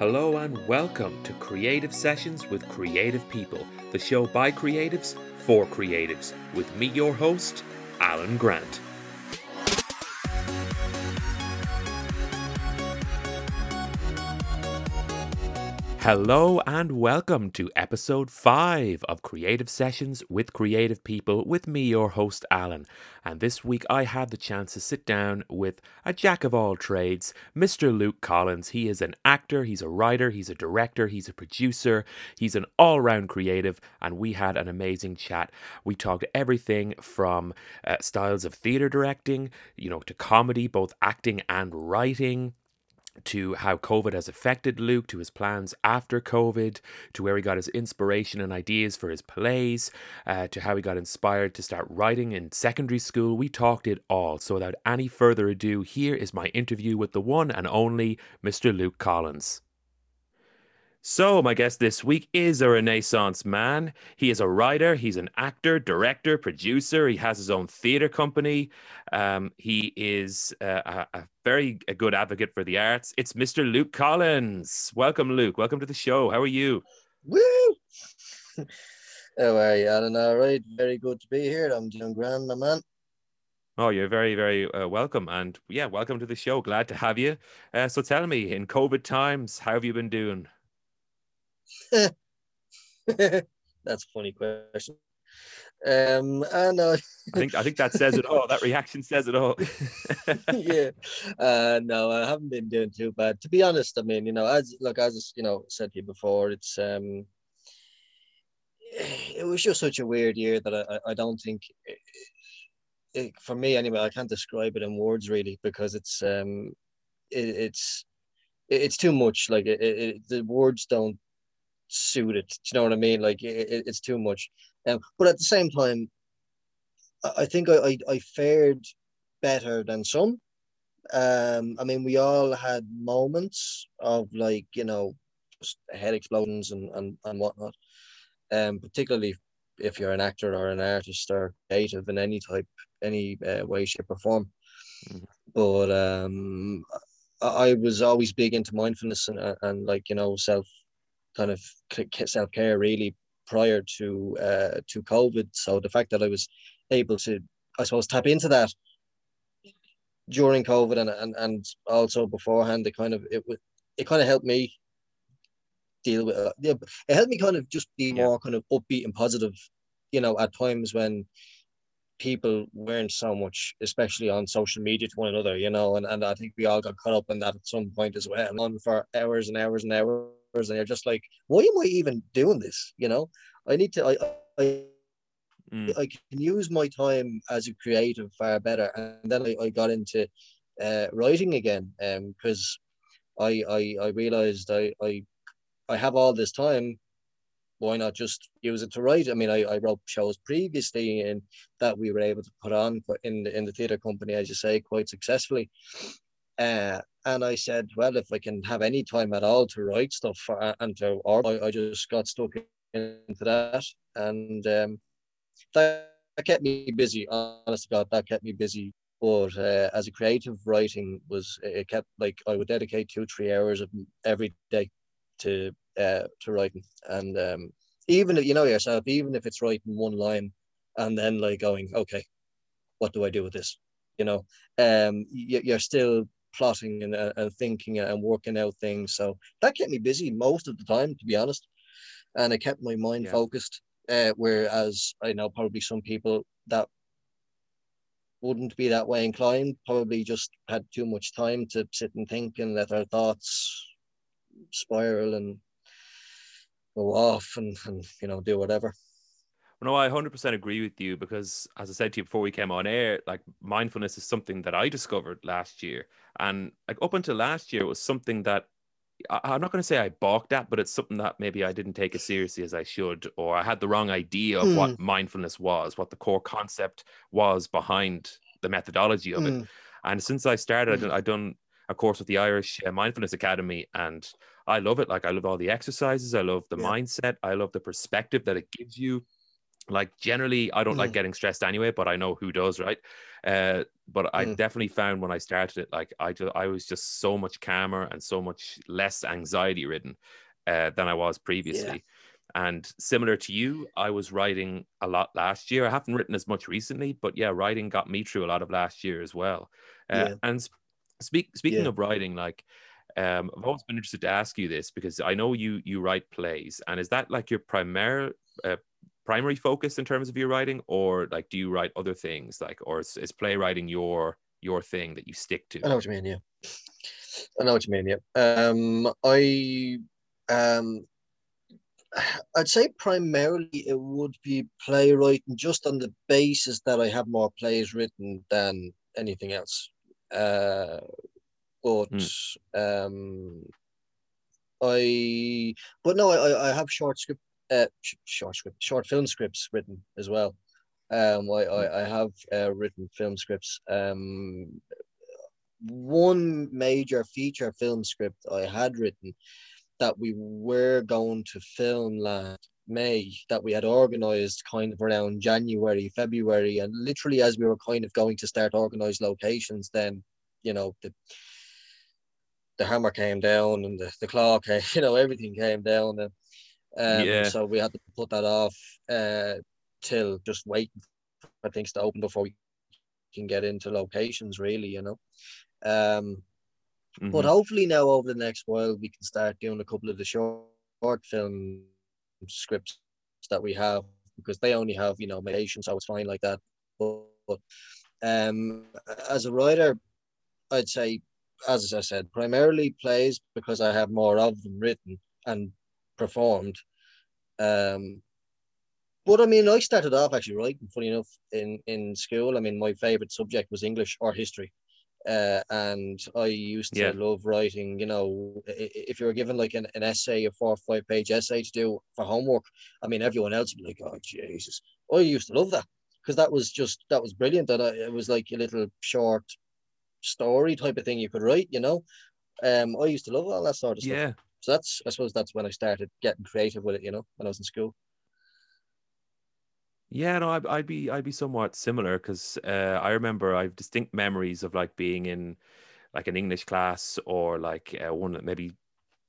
Hello and welcome to Creative Sessions with Creative People, the show by creatives for creatives, with me, your host, Alan Grant. Hello and welcome to episode 5 of Creative Sessions with Creative People with me, your host Alan. And this week I had the chance to sit down with a jack of all trades, Mr. Luke Collins. He is an actor, he's a writer, he's a director, he's a producer, he's an all round creative, and we had an amazing chat. We talked everything from uh, styles of theatre directing, you know, to comedy, both acting and writing to how COVID has affected Luke, to his plans after COVID, to where he got his inspiration and ideas for his plays, uh, to how he got inspired to start writing in secondary school. We talked it all. So, without any further ado, here is my interview with the one and only Mr. Luke Collins. So, my guest this week is a Renaissance man. He is a writer, he's an actor, director, producer. He has his own theatre company. Um, he is uh, a, a, very a good advocate for the arts. It's Mr. Luke Collins. Welcome, Luke. Welcome to the show. How are you? Woo! How are you, Alan? All right. Very good to be here. I'm doing grand, my man. Oh, you're very, very uh, welcome. And yeah, welcome to the show. Glad to have you. Uh, so tell me, in COVID times, how have you been doing? That's a funny question. Um, and uh, I think I think that says it all. That reaction says it all. yeah. Uh, no, I haven't been doing too bad. To be honest, I mean, you know, as look, as you know, said to you before, it's um, it was just such a weird year that I, I don't think, it, it, for me anyway, I can't describe it in words really because it's um, it, it's it's too much. Like it, the words don't suited. Do you know what I mean? Like it, it's too much. Um, but at the same time, I think I, I, I fared better than some. Um, I mean, we all had moments of like you know, just head explosions and and and whatnot. Um, particularly if you're an actor or an artist or creative in any type, any uh, way, shape, or form. Mm-hmm. But um, I, I was always big into mindfulness and and like you know self kind of self care really prior to uh, to COVID. So the fact that I was able to, I suppose, tap into that during COVID and and, and also beforehand, it kind of it it kind of helped me deal with uh, it. It helped me kind of just be more kind of upbeat and positive, you know, at times when people weren't so much, especially on social media to one another, you know, and, and I think we all got caught up in that at some point as well, on for hours and hours and hours and you're just like, why am I even doing this? You know, I need to, I, I, mm. I can use my time as a creative far better. And then I, I got into uh, writing again because um, I, I, I realized I, I, I have all this time. Why not just use it to write? I mean, I, I wrote shows previously and that we were able to put on in the, in the theatre company, as you say, quite successfully. Uh, and I said, well, if I can have any time at all to write stuff uh, and to or I, I just got stuck into that, and um, that, that kept me busy. Honest to God, that kept me busy. But uh, as a creative writing was, it kept like I would dedicate two three hours of every day to uh, to writing, and um, even if you know yourself, even if it's writing one line, and then like going, okay, what do I do with this? You know, um, you're still plotting and, uh, and thinking and working out things. So that kept me busy most of the time, to be honest. And it kept my mind yeah. focused. Uh, whereas I know probably some people that wouldn't be that way inclined, probably just had too much time to sit and think and let their thoughts spiral and go off and, and you know, do whatever. No, I 100% agree with you because, as I said to you before we came on air, like mindfulness is something that I discovered last year. And like up until last year, it was something that I, am not going to say I balked at, but it's something that maybe I didn't take as seriously as I should, or I had the wrong idea of mm. what hmm. mindfulness was, what the core concept was behind the methodology of mm. it. Hmm. And since I started, mm. I done, I done a course with the Irish uh, Mindfulness Academy, and I love it. Like I love all the exercises, I love the yeah. mindset, I love the perspective that it gives you like generally i don't like Mm. getting stressed anyway but i know who does right uh but i Mm. definitely found when i started it like i just i was just so much calmer and so much less anxiety ridden uh, than i was previously and similar to you i was writing a lot last year i haven't written as much recently but yeah writing got me through a lot of last year as well uh, Yeah. and sp- speak speaking Yeah. of writing like um, I've always been interested to ask you this because I know you you write plays, and is that like your primary uh, primary focus in terms of your writing, or like do you write other things like, or is, is playwriting your your thing that you stick to? I know what you mean. Yeah, I know what you mean. Yeah. Um, I um, I'd say primarily it would be playwriting, just on the basis that I have more plays written than anything else. Uh, but um, I but no, I I- I have short script, uh, sh- short script, short film scripts written as well. Um, I I, I have uh, written film scripts. Um, one major feature film script I had written that we were going to film last May that we had organized kind of around January, February, and literally as we were kind of going to start organize locations, then you know the the hammer came down and the, the claw came, you know, everything came down and um, Yeah. so we had to put that off uh, till just waiting for things to open before we can get into locations really, you know. Um, but Mhm. hopefully now over the next while we can start doing a couple of the short, short film scripts that we have because they only have you know mediation so it's fine like that but, but um as a writer i'd say as i said primarily plays because i have more of them written and performed um but I mean, I started off actually writing. Funny enough, in in school, I mean, my favorite subject was English or history, uh, and I used to Yeah. love writing. You know, if you were given like an, an essay, a four or five page essay to do for homework, I mean, everyone else would be like, "Oh Jesus!" I used to love that because that was just that was brilliant. That I, it was like a little short story type of thing you could write. You know, um, I used to love all that sort of stuff. Yeah. So that's I suppose that's when I started getting creative with it. You know, when I was in school. Yeah, no, I'd, I'd be I'd be somewhat similar because uh, I remember I have distinct memories of like being in like an English class or like uh, one maybe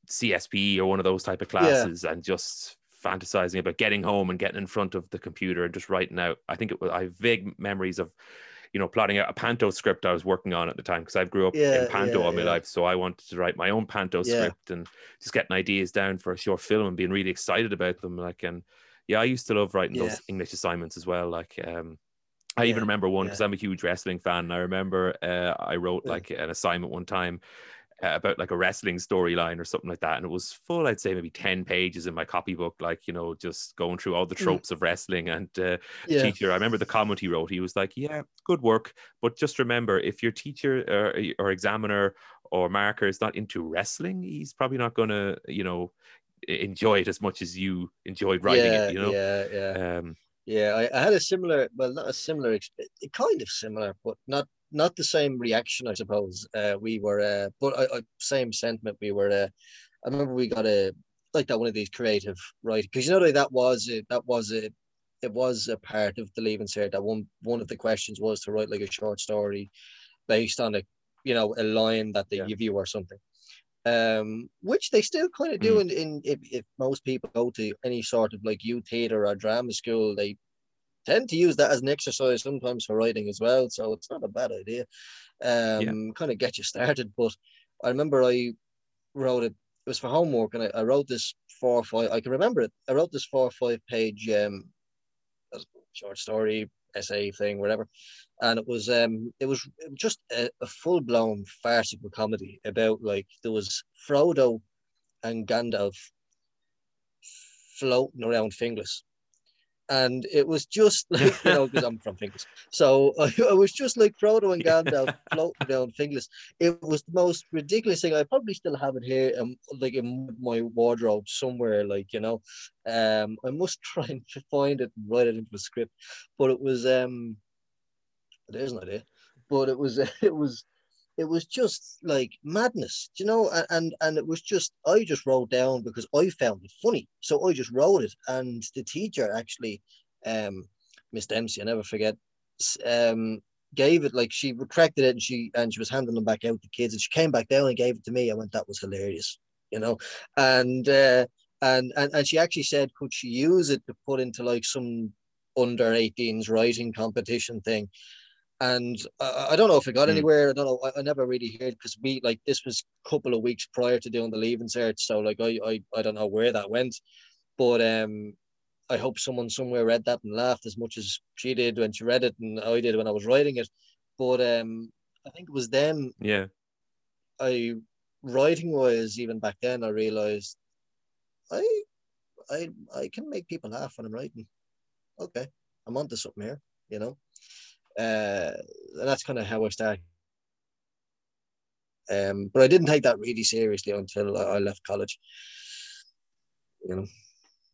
CSPE or one of those type of classes and just fantasizing about getting home and getting in front of the computer and just writing out. I think it was I have vague memories of you know plotting out a panto script I was working on at the time because I grew up Yeah, in panto yeah, all my yeah. life, so I wanted to write my own panto script and just getting ideas down for a short film and being really excited about them. Like and yeah, I used to love writing those English assignments as well. Like, um, I even remember one because I'm a huge wrestling fan. And I remember uh, I wrote like an assignment one time uh, about like a wrestling storyline or something like that, and it was full. I'd say maybe ten pages in my copybook, like you know, just going through all the Mm. tropes of wrestling. And uh, Yeah. teacher, I remember the comment he wrote. He was like, "Yeah, good work, but just remember, if your teacher or, or examiner or marker is not into wrestling, he's probably not going to, you know." enjoy it as much as you enjoyed writing yeah, it you know Yeah, yeah. um Yeah, I, I had a similar, well, not a similar, kind of similar, but not not the same reaction, I suppose. Uh, we were, uh, but I, I, same sentiment. We were. Uh, I remember we got a like that one of these creative writing because you know like, that was it. that was it. it was a part of the leaving cert that one one of the questions was to write like a short story based on a you know a line that they Yeah. give you or something um which they still kind of do Mm. in, in if, if most people go to any sort of like youth theater or drama school they tend to use that as an exercise sometimes for writing as well so it's not a bad idea. Um kind of get you started but i remember i wrote it it was for homework and i, I wrote this four or five i can remember it i wrote this four or five page um short story essay thing whatever and it was um it was just a, a full-blown farcical comedy about like there was frodo and gandalf floating around finglas and it was just like you know because i'm from finglas. So I, I was just like frodo and gandalf floating down finglas. It was the most ridiculous thing. I probably still have it here um, like in my wardrobe somewhere like you know. Um i must try and find it and write it into a script. But it was um there's an idea. But it was it was it was just like madness you know and and it was just i just wrote down because i found it funny so i just wrote it and the teacher actually um, Miss Dempsey, I never forget, um, gave it like she retracted it and she and she was handing them back out to kids and she came back down and gave it to me. I went, that was hilarious, you know, and uh, and and and she actually said, could she use it to put into like some under 18s writing competition thing? And I, I don't know if it got mm. anywhere. I don't know. I, I never really heard because we like this was a couple of weeks prior to doing the leaving cert, so like I, I I don't know where that went, but um I hope someone somewhere read that and laughed as much as she did when she read it and I did when I was writing it. But um, I think it was then. Yeah. I writing wise, even back then, I realized I, I, I can make people laugh when I'm writing. Okay, I'm onto something here, you know. Uh, and that's kind of how I started. Um, but I didn't take that really seriously until I left college. You know.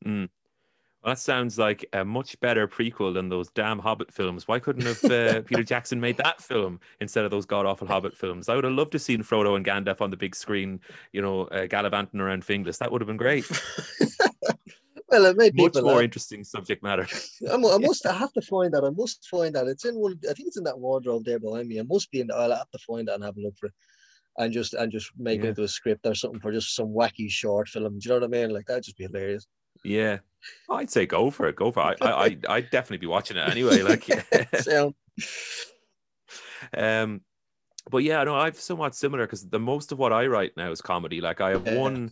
Mm. That sounds like a much better prequel than those damn Hobbit films. Why couldn't have uh, Peter Jackson made that film instead of those god awful Hobbit films? I would have loved to seen Frodo and Gandalf on the big screen, you know, uh, gallivanting around Finglas. That would have been great. well, it made much more laugh. interesting subject matter. I must. I have to find that. I must find that. It's in one. I think it's in that wardrobe there behind me. I must be in. I'll have to find that and have a look for it and just and just make yeah. it into a script or something for just some wacky short film. Do you know what I mean? Like that'd just be hilarious. Yeah, I'd say go for it. Go for it. I, I, I'd definitely be watching it anyway. Like, um, but yeah, no, I've somewhat similar because the most of what I write now is comedy. Like, I have one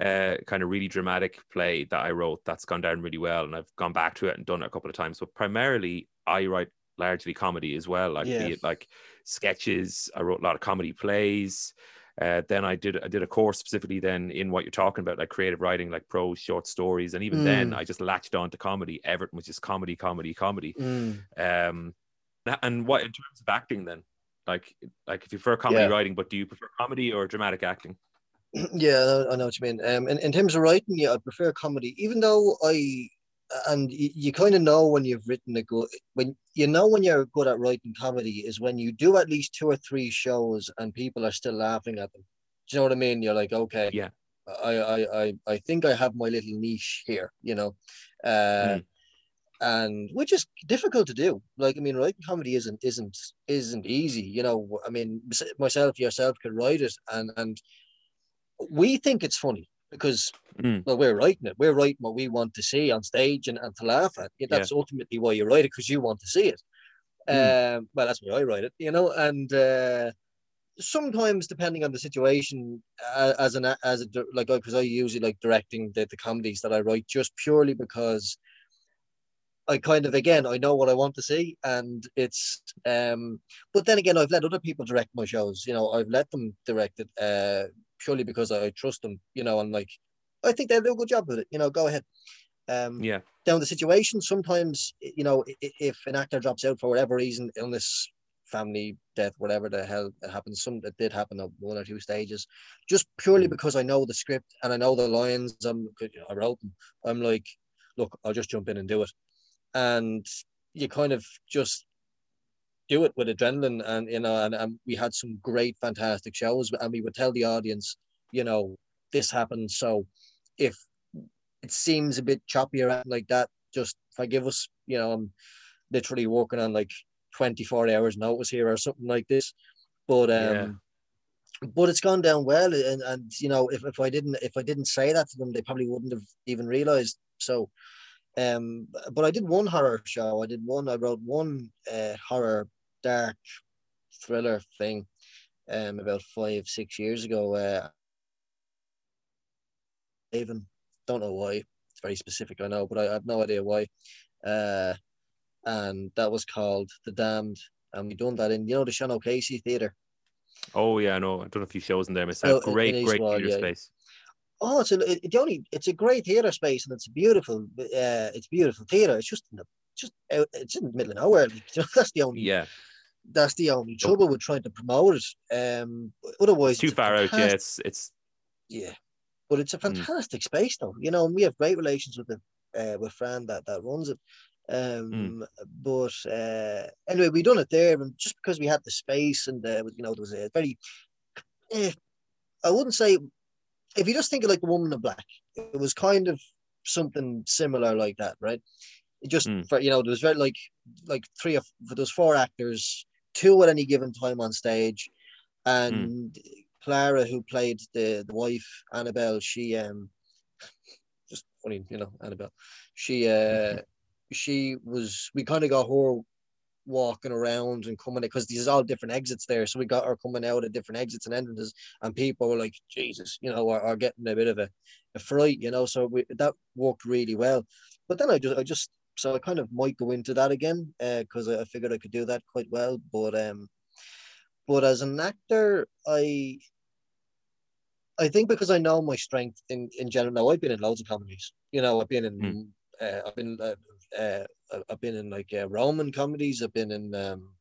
uh, kind of really dramatic play that I wrote that's gone down really well, and I've gone back to it and done it a couple of times. But primarily, I write largely comedy as well. Like, yeah. be it like sketches. I wrote a lot of comedy plays. Uh, then I did I did a course specifically then in what you're talking about, like creative writing, like prose, short stories, and even mm. then I just latched on to comedy. Everton was just comedy, comedy, comedy. Mm. Um, and what in terms of acting then, like like if you prefer comedy yeah. writing, but do you prefer comedy or dramatic acting? Yeah, I know what you mean. Um, in, in terms of writing, yeah, I prefer comedy, even though I and you, you kind of know when you've written a good when you know when you're good at writing comedy is when you do at least two or three shows and people are still laughing at them. Do you know what I mean? You're like, okay, yeah, I I I, I think I have my little niche here, you know. Uh, mm. And which is difficult to do. Like, I mean, writing comedy isn't isn't isn't easy. You know, I mean, myself, yourself could write it, and and we think it's funny because mm. well, we're writing it. We're writing what we want to see on stage and, and to laugh at. Yeah, that's yeah. ultimately why you write it because you want to see it. Mm. Um, well, that's why I write it, you know. And uh, sometimes, depending on the situation, uh, as an as a like because I usually like directing the, the comedies that I write just purely because I kind of again I know what I want to see, and it's um. But then again, I've let other people direct my shows. You know, I've let them direct it. Uh, purely because I trust them, you know, and like I think they'll do a good job with it. You know, go ahead. Um, yeah. Down the situation, sometimes you know if an actor drops out for whatever reason, illness, family, death, whatever the hell it happens, some that did happen at one or two stages, just purely mm. because I know the script and I know the lines. I'm I wrote them. I'm like, look, I'll just jump in and do it, and you kind of just do it with adrenaline and you know and, and we had some great fantastic shows and we would tell the audience you know this happened. So if it seems a bit choppy around like that just forgive us you know i'm literally working on like 24 hours notice here or something like this. But um yeah. but it's gone down well and and you know if, if i didn't if i didn't say that to them they probably wouldn't have even realized. So um but i did one horror show. I did one i wrote one uh, horror dark thriller thing um, about five, six years ago. Uh, even don't know why. It's very specific, I know, but I have no idea why. Uh, and that was called The Damned. And we done that in, you know, the Sean O'Casey Theatre. Oh yeah, I know. I've done a few shows in there myself. Oh, great, great theatre yeah. space. Oh, it's a it, only it's a great theatre space and it's a beautiful uh it's beautiful theatre. It's just in the just out, it's in the middle of nowhere. That's the only yeah that's the only trouble with trying to promote it. Um, otherwise, it's too far out. Yeah, it's it's yeah, but it's a hmm. fantastic mm. space though. You know, and we have great relations with the uh, with Fran that that runs it. Um, mm. but uh, anyway, we done it there, and just because we had the space and uh, you know there was a very, eh, I wouldn't say, if you just think of like the Woman in Black, it was kind of something similar like that, right? Just Mm. for you know, there was very like like three of there's four actors, two at any given time on stage, and Clara, who played the the wife Annabelle, she um just funny, you know, Annabelle. She uh she was we kind of got her walking around and coming because these are all different exits there. So we got her coming out at different exits and entrances, and people were like, Jesus, you know, are, are getting a bit of a, a fright, you know. So we, that worked really well. But then I just I just so I kind of might go into that again because I, I figured I could do that quite well. But um but as an actor, I I think because I know my strength in, in general. Now I've been in loads of comedies. You know, I've been in uh, I've been uh, uh, I've been in like uh, Roman comedies. I've been in um,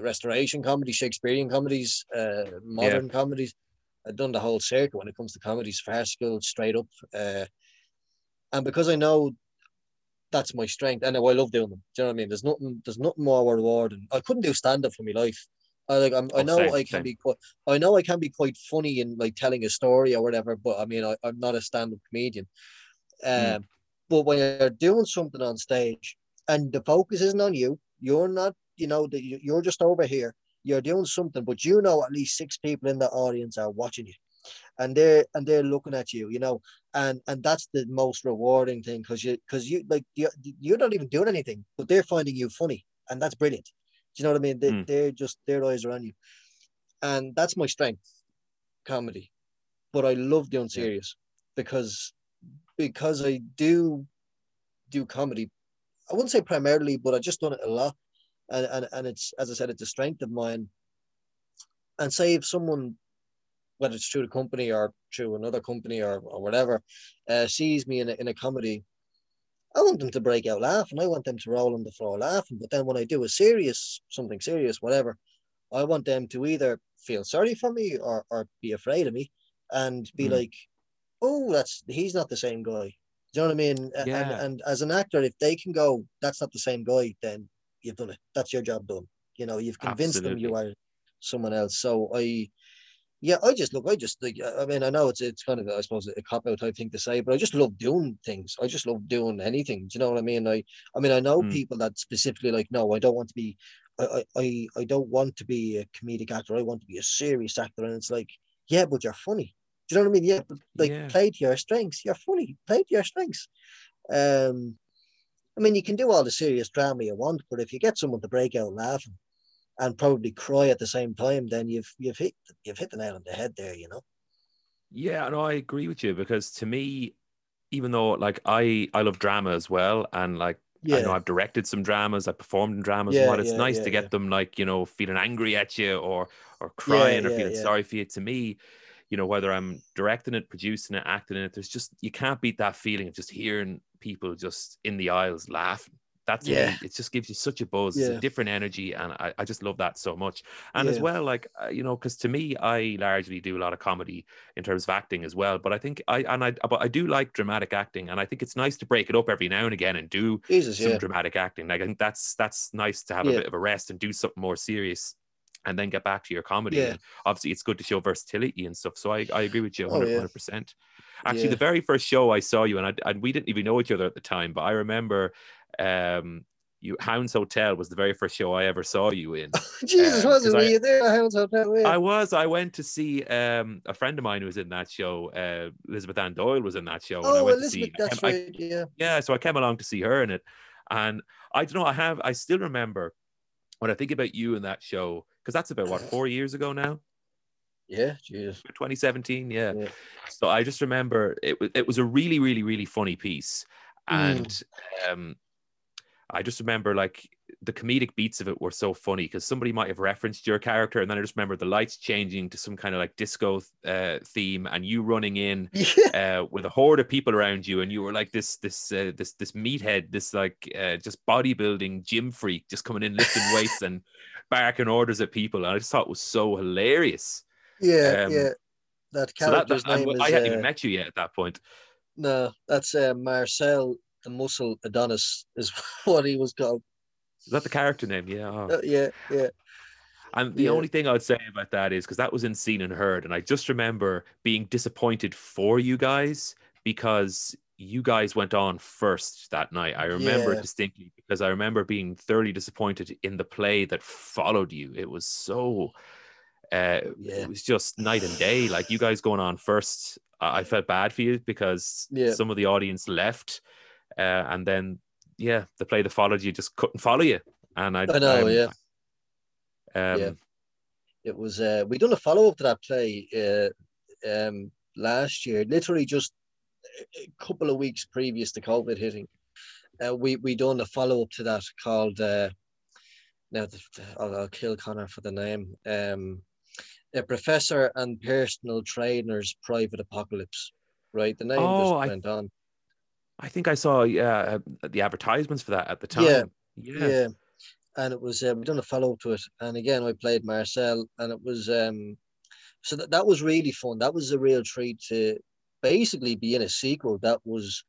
Restoration comedies, Shakespearean comedies, uh, modern comedies. I've done the whole circuit when it comes to comedies, farcical, straight up. Uh, and because I know that's my strength, and I love doing them. Do you know what I mean? There's nothing, there's nothing more rewarding. I couldn't do stand up for my life. I like, I'm, I Oh, know same, I can same. be quite, I know I can be quite funny in like telling a story or whatever. But I mean, I, I'm not a stand up comedian. Um, Mm. but when you're doing something on stage and the focus isn't on you, you're not, you know, that you're just over here. You're doing something, but you know at least six people in the audience are watching you, and they're and they're looking at you, you know, and and that's the most rewarding thing because you because you like you you're not even doing anything, but they're finding you funny, and that's brilliant. Do you know what I mean? They, Mm. They're just their eyes are on you, and that's my strength, comedy. But I love doing Yeah. serious because because I do do comedy. I wouldn't say primarily, but I just done it a lot, and and and it's as I said, it's a strength of mine. And say if someone, whether it's through the company or through another company or, or whatever, uh, sees me in a, in a comedy, I want them to break out laughing. I want them to roll on the floor laughing. But then when I do a serious, something serious, whatever, I want them to either feel sorry for me or, or be afraid of me and be Mm. like, oh, that's he's not the same guy. Do you know what I mean? A- And, Yeah. and as an actor, if they can go, that's not the same guy, then you've done it. That's your job done. You know, you've convinced them you are someone else. So I, yeah, I just look, I just like, I mean, I know it's it's kind of, I suppose, a cop out type thing to say, but I just love doing things. I just love doing anything. Do you know what I mean? I, I mean, I know Mm. people that specifically like, no, I don't want to be, I, I, I, don't want to be a comedic actor. I want to be a serious actor. And it's like, yeah, but you're funny. Do you know what I mean? Yeah, but like Yeah. play to your strengths. You're funny. Play to your strengths. Um, I mean, you can do all the serious drama you want, but if you get someone to break out laughing and probably cry at the same time, then you've you've hit you've hit the nail on the head there. You know. Yeah, no, I agree with you because to me, even though like I I love drama as well, and like I know I've directed some dramas, I performed in dramas Yeah, and what. It's yeah, nice yeah, to get yeah. them like you know feeling angry at you or or crying or yeah, feeling yeah. sorry for you. To me, you know whether I'm directing it, producing it, acting in it, there's just you can't beat that feeling of just hearing people just in the aisles laughing. That's Yeah. me. It just gives you such a buzz. Yeah. a different energy, and I, I just love that so much. And as well, like uh, you know, because to me, I largely do a lot of comedy in terms of acting as well. But I think I and I but I do like dramatic acting, and I think it's nice to break it up every now and again and do Jesus, some yeah. dramatic acting. Like I think that's that's nice to have Yeah. a bit of a rest and do something more serious, and then get back to your comedy. Yeah. Obviously, it's good to show versatility and stuff. So I, I agree with you Oh, 100 yeah. percent. Actually, Yeah. the very first show I saw you, and I, and we didn't even know each other at the time, but I remember. Um you Hounds Hotel was the very first show I ever saw you in. Jesus, Um, wasn't I- you there at Hounds Hotel? Yeah. I was. I went to see um, a friend of mine who was in that show. Uh, Elizabeth Ann Doyle was in that show. and I oh, went Elizabeth, to see. that's I- right. yeah. yeah, so I came along to see her in it, and I don't know. I have. I still remember when I think about you in that show because that's about what four years ago now. Yeah, Jesus. 2017 yeah. Yeah. so i just remember it was it was a really really really funny piece Mm. and um i just remember like the comedic beats of it were so funny because somebody might have referenced your character and then i just remember the lights changing to some kind of like disco uh, theme and you running in Yeah. uh, with a horde of people around you, and you were like this this uh, this this meathead, this like uh, just bodybuilding gym freak, just coming in lifting weights and barking orders at people. And I just thought it was so hilarious. Yeah, Um, yeah. That So that, that- name and is I hadn't uh, even met you yet at that point. no, that's uh, Marcel the Muscle Adonis is what he was called. Is that the character name? Yeah. oh. Uh, yeah, yeah. And the Yeah. only thing I'd say about that is because that was in Scene and Heard, and I just remember being disappointed for you guys because you guys went on first that night. I remember Yeah. it distinctly because I remember being thoroughly disappointed in the play that followed you. It was so, uh, Yeah. it was just night and day. Like you guys going on first, I I felt bad for you because Yeah. some of the audience left, uh, and then yeah, the play that followed you just couldn't follow you. And I, I know, I'm- yeah. um, Yeah. It was uh we done a follow up to that play uh um last year, literally just a- a couple of weeks previous to COVID hitting. Uh, we we done a follow up to that called uh now the, I'll, I'll kill Connor for the name. Um a professor and personal trainer's private apocalypse. Right. The name Oh, just I- went on. I think I saw yeah the advertisements for that at the time. Yeah. yeah. yeah and it was uh, we done a follow-up to it and again i played marcel and it was um so that, that was really fun that was a real treat to basically be in a sequel that was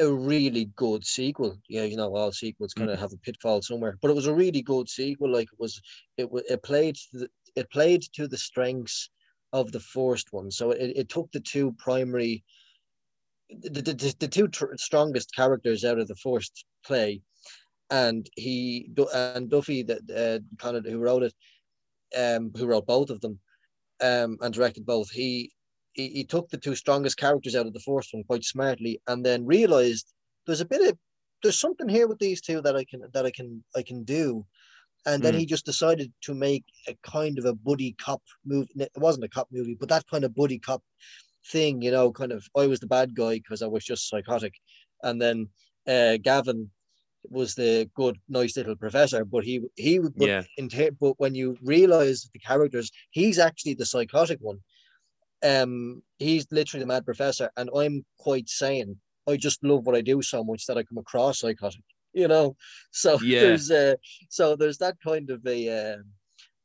a really good sequel yeah you know all sequels kind of have a pitfall somewhere but it was a really good sequel like it was it it played to the, it played to the strengths of the first one so it, it took the two primary the, the, the, two tr- strongest characters out of the first play and he and Duffy that uh, kind of who wrote it, um, who wrote both of them, um, and directed both. He, he he took the two strongest characters out of the first one quite smartly, and then realized there's a bit of there's something here with these two that I can that I can I can do, and then Mm. he just decided to make a kind of a buddy cop movie. It wasn't a cop movie, but that kind of buddy cop thing, you know, kind of I was the bad guy because I was just psychotic, and then uh, Gavin was the good, nice little professor, but he he but Yeah. in but when you realize the characters, he's actually the psychotic one. Um, he's literally the mad professor, and I'm quite sane. I just love what I do so much that I come across psychotic, you know. So Yeah. there's uh, so there's that kind of a uh,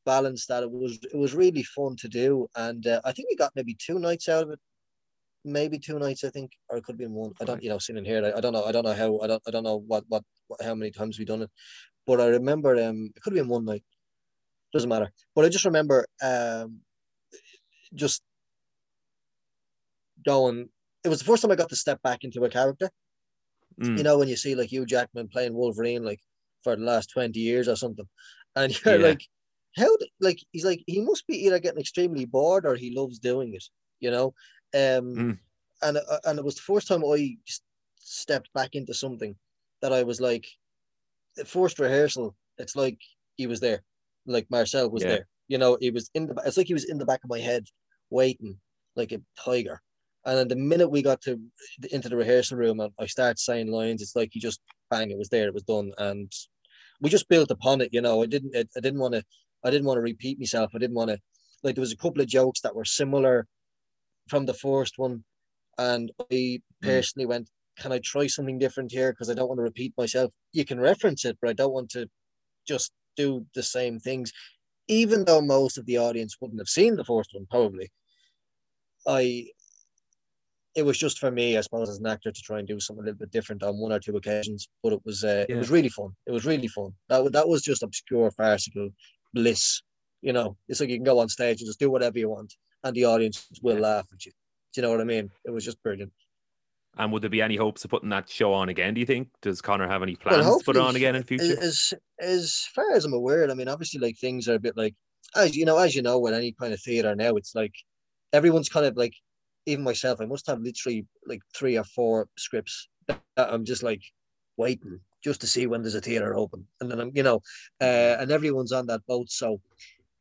balance that it was it was really fun to do, and uh, I think we got maybe two nights out of it, maybe two nights I think, or it could have been one. I don't, you know, sitting here, I, I don't know, I don't know how, I don't, I don't know what, what, what how many times we done it, but I remember um it could have been one night, doesn't matter. But I just remember um just going. It was the first time I got to step back into a character. Mm. You know, when you see like Hugh Jackman playing Wolverine like for the last twenty years or something, and you're Yeah. like, how? Like he's like he must be either getting extremely bored or he loves doing it. You know, um, Mm. and uh, and it was the first time I just stepped back into something that I was like, the first rehearsal. It's like he was there, like Marcel was Yeah. there. You know, he was in the. It's like he was in the back of my head, waiting like a tiger. And then the minute we got to into the rehearsal room and I start saying lines, it's like he just bang, it was there, it was done, and we just built upon it. You know, I didn't, I, I didn't want to, I didn't want to repeat myself. I didn't want to, like, there was a couple of jokes that were similar from the first one, and I personally went, can I try something different here? Because I don't want to repeat myself. You can reference it, but I don't want to just do the same things, even though most of the audience wouldn't have seen the first one, probably. I it was just for me, I suppose, as an actor to try and do something a little bit different on one or two occasions. But it was uh, Yeah. it was really fun. It was really fun. That that was just obscure farcical bliss. You know, it's like you can go on stage and just do whatever you want, and the audience will laugh at you. Do you know what I mean? It was just brilliant. And would there be any hopes of putting that show on again? Do you think? Does Connor have any plans to put it on again in future? As as far as I'm aware, I mean, obviously, like things are a bit like as you know, as you know, with any kind of theater now, it's like everyone's kind of like, even myself, I must have literally like three or four scripts that I'm just like waiting just to see when there's a theater open, and then I'm, you know, uh, and everyone's on that boat. So,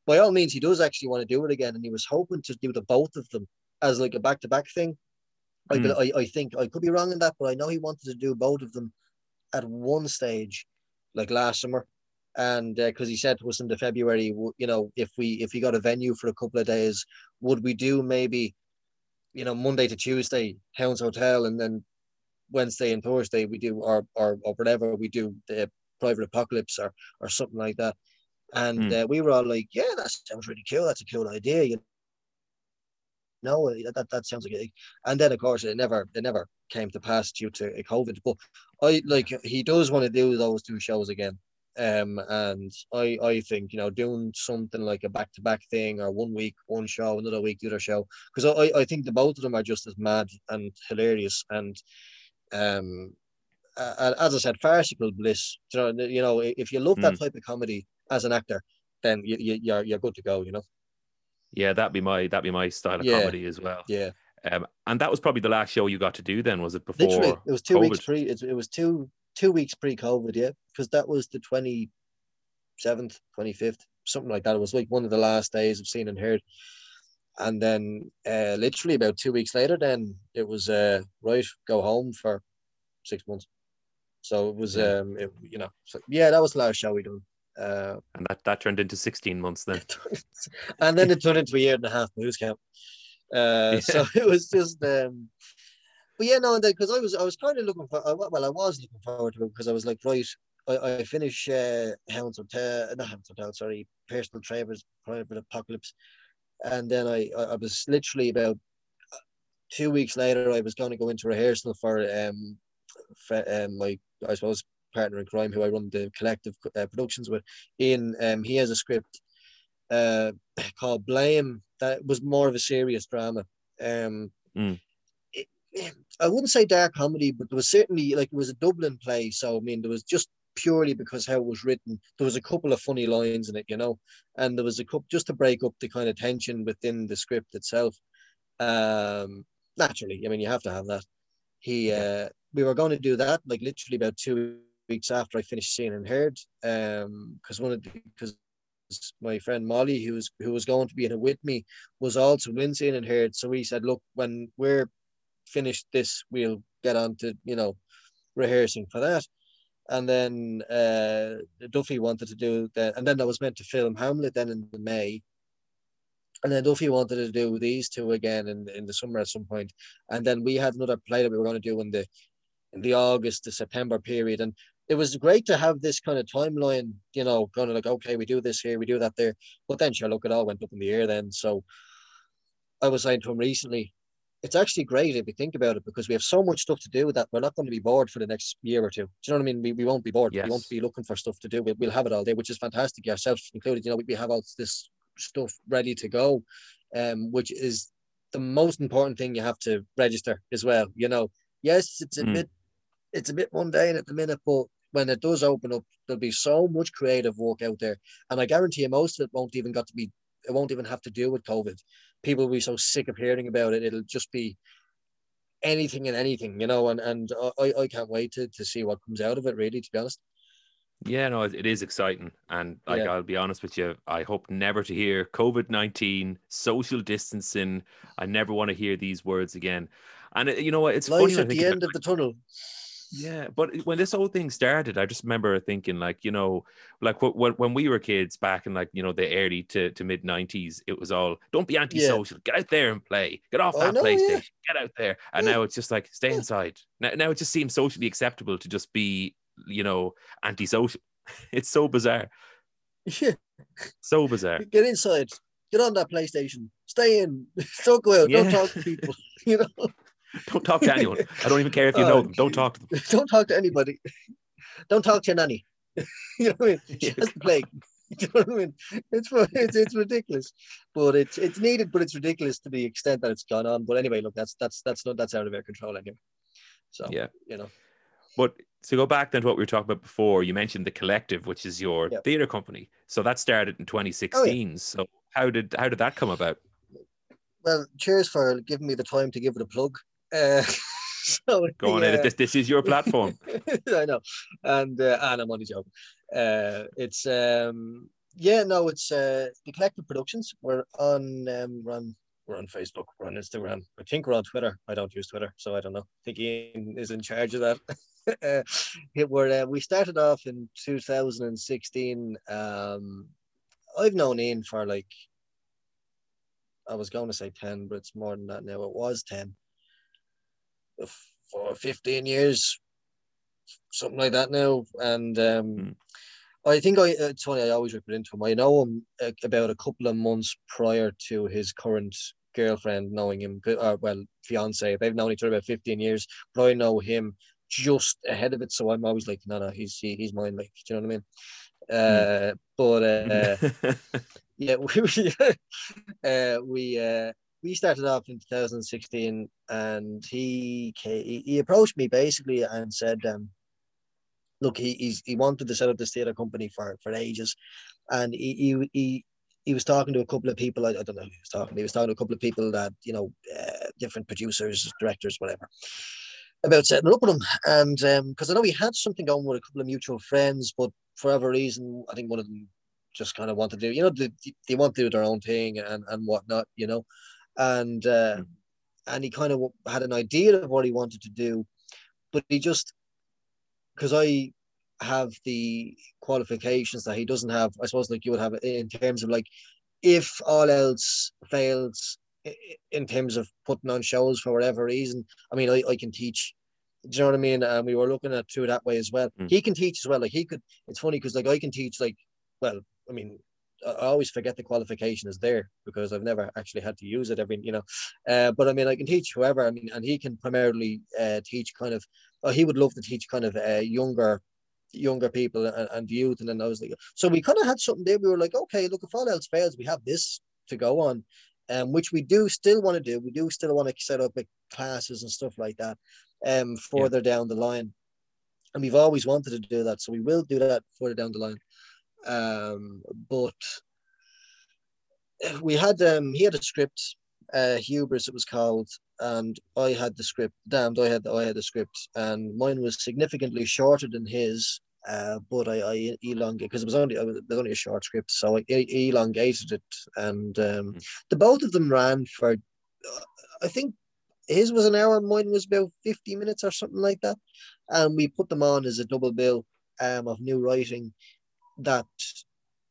by all means, he does actually want to do it again, and he was hoping to do the both of them as like a back to back thing. I, Mm. I I think I could be wrong in that, but I know he wanted to do both of them at one stage, like last summer, and because he said to us in the February, you know, if we if we got a venue for a couple of days, would we do maybe, you know, Monday to Tuesday Hounds Hotel, and then Wednesday and Thursday we do or or or whatever we do the Private Apocalypse or or something like that, and Mm. uh, we were all like, yeah, that sounds really cool. That's a cool idea, you know. That, that, that sounds like a, and then of course it never it never came to pass due to COVID. But I like he does want to do those two shows again. Um, and I I think you know doing something like a back to back thing or one week one show, another week the other show, because I I think the both of them are just as mad and hilarious and um. Uh, as I said, farcical bliss. You know, you know, if you love that mm. type of comedy as an actor, then you, you, you're you're good to go. You know. Yeah, that'd be my that'd be my style of yeah. comedy as well. Yeah. Um, and that was probably the last show you got to do. Then was it before? Literally, it was two COVID? weeks pre. It, it was two two weeks pre-COVID, yeah, because that was the twenty seventh, twenty fifth, something like that. It was like one of the last days of Scene and Heard. And then, uh, literally about two weeks later, then it was uh, right, go home for six months. So it was, yeah. um, it, you know, so, yeah, that was the last show we done. Uh, and that, that turned into 16 months then. and then it turned into a year and a half booze camp. Uh, yeah. So it was just, um, but yeah, no, and then because I was I was kind of looking for well, I was looking forward to it because I was like, right, I, I finish uh, Hounds Hotel, not Hounds Hotel, sorry, Personal Trainer's, Private Apocalypse, and then I I was literally about two weeks later, I was going to go into rehearsal for um, for, um my I suppose partner in crime who I run the collective uh, productions with. Ian, um, he has a script uh called Blame that was more of a serious drama. Um, mm. I wouldn't say dark comedy, but there was certainly like it was a Dublin play. So I mean, there was just purely because how it was written. There was a couple of funny lines in it, you know, and there was a couple just to break up the kind of tension within the script itself. Um, naturally, I mean, you have to have that. He, uh, we were going to do that like literally about two weeks after I finished Scene and Heard, um, because one of the because my friend Molly, who was who was going to be in it with me, was also in Scene and Heard. So he said, "Look, when we're finished this, we'll get on to, you know, rehearsing for that. And then uh, Duffy wanted to do that. And then I was meant to film Hamlet then in May. And then Duffy wanted to do these two again in, in the summer at some point. And then we had another play that we were going to do in the in the August to September period. And it was great to have this kind of timeline, you know, kind of like, okay, we do this here, we do that there. But then sure, look, it all went up in the air then. So I was saying to him recently, it's actually great if you think about it because we have so much stuff to do that we're not going to be bored for the next year or two. Do you know what I mean? We, we won't be bored. Yes. We won't be looking for stuff to do. We'll, we'll have it all day, which is fantastic, ourselves included. You know, we, we have all this stuff ready to go, um, which is the most important thing you have to register as well. You know, yes, it's a mm. bit it's a bit mundane at the minute, but when it does open up, there'll be so much creative work out there. And I guarantee you most of it won't even got to be it won't even have to do with COVID people will be so sick of hearing about it. It'll just be anything and anything, you know, and, and I, I can't wait to, to see what comes out of it, really, to be honest. Yeah, no, it is exciting. And like yeah. I'll be honest with you, I hope never to hear COVID 19, social distancing. I never want to hear these words again. And it, you know what? It's Life funny. at the end of the tunnel. Yeah, but when this whole thing started, I just remember thinking, like, you know, like when when we were kids back in like you know the early to, to mid nineties, it was all don't be antisocial, yeah. get out there and play, get off that PlayStation, yeah. get out there. And yeah. now it's just like stay inside. Now, now it just seems socially acceptable to just be, you know, antisocial. It's so bizarre. Yeah, so bizarre. Get inside. Get on that PlayStation. Stay in. Don't go out. Don't talk to people. You know. Don't talk to anyone. I don't even care if you know uh, them. Don't talk to them. Don't talk to anybody. Don't talk to your nanny. you know what I mean? She the plague. You know what I mean? It's, it's it's ridiculous, but it's it's needed, but it's ridiculous to the extent that it's gone on. But anyway, look, that's that's that's not that's out of our control anyway. So yeah, you know. But to go back then to what we were talking about before, you mentioned the collective, which is your yep. theater company. So that started in 2016. Oh, yeah. So how did how did that come about? Well, cheers for giving me the time to give it a plug. Uh, so go on, uh, this this is your platform. I know, and uh, and I'm only joking. Uh, it's um, yeah, no, it's uh, the collective productions. We're on um, we're on we're on Facebook, we're on Instagram. I think we're on Twitter. I don't use Twitter, so I don't know. I think Ian is in charge of that. uh, it were uh, we started off in 2016. Um, I've known Ian for like I was going to say 10, but it's more than that now. It was 10 for 15 years, something like that now. And um, mm. I think I, it's funny, I always rip it into him. I know him uh, about a couple of months prior to his current girlfriend knowing him, uh, well, fiance. They've known each other about 15 years, but I know him just ahead of it. So I'm always like, no, no, he's he, he's mine. Like, do you know what I mean? Uh, mm. But uh, yeah, we uh, we uh, we started off in 2016, and he he approached me basically and said, um, look, he he wanted to set up this theater company for for ages, and he he. he he was talking to a couple of people. I, I don't know who he was talking. He was talking to a couple of people that you know, uh, different producers, directors, whatever about setting up with him. And because um, I know he had something going with a couple of mutual friends, but for whatever reason, I think one of them just kind of wanted to do, you know, they, they want to do their own thing and, and whatnot, you know. And uh, mm. and he kind of had an idea of what he wanted to do, but he just because I have the qualifications that he doesn't have, I suppose, like you would have in terms of like if all else fails, in terms of putting on shows for whatever reason. I mean, I, I can teach. Do you know what I mean? And we were looking at through that way as well. Mm. He can teach as well. Like he could. It's funny because like I can teach like well. I mean, I always forget the qualification is there because I've never actually had to use it every, you know. Uh, but I mean, I can teach whoever. I mean, and he can primarily uh, teach kind of. Oh, he would love to teach kind of uh, younger, younger people and, and youth. And then I was like, so we kind of had something there. We were like, okay, look, if all else fails, we have this to go on um, which we do still want to do. We do still want to set up like, classes and stuff like that um, further yeah. down the line. And we've always wanted to do that. So we will do that further down the line. Um, but we had, um, he had a script, uh, Hubris it was called, and I had the script. Damned, I had I had the script, and mine was significantly shorter than his. Uh, but I, I elongated because it was only it was only a short script, so I elongated it, and um, mm. the both of them ran for, uh, I think his was an hour, mine was about fifty minutes or something like that, and we put them on as a double bill um, of new writing that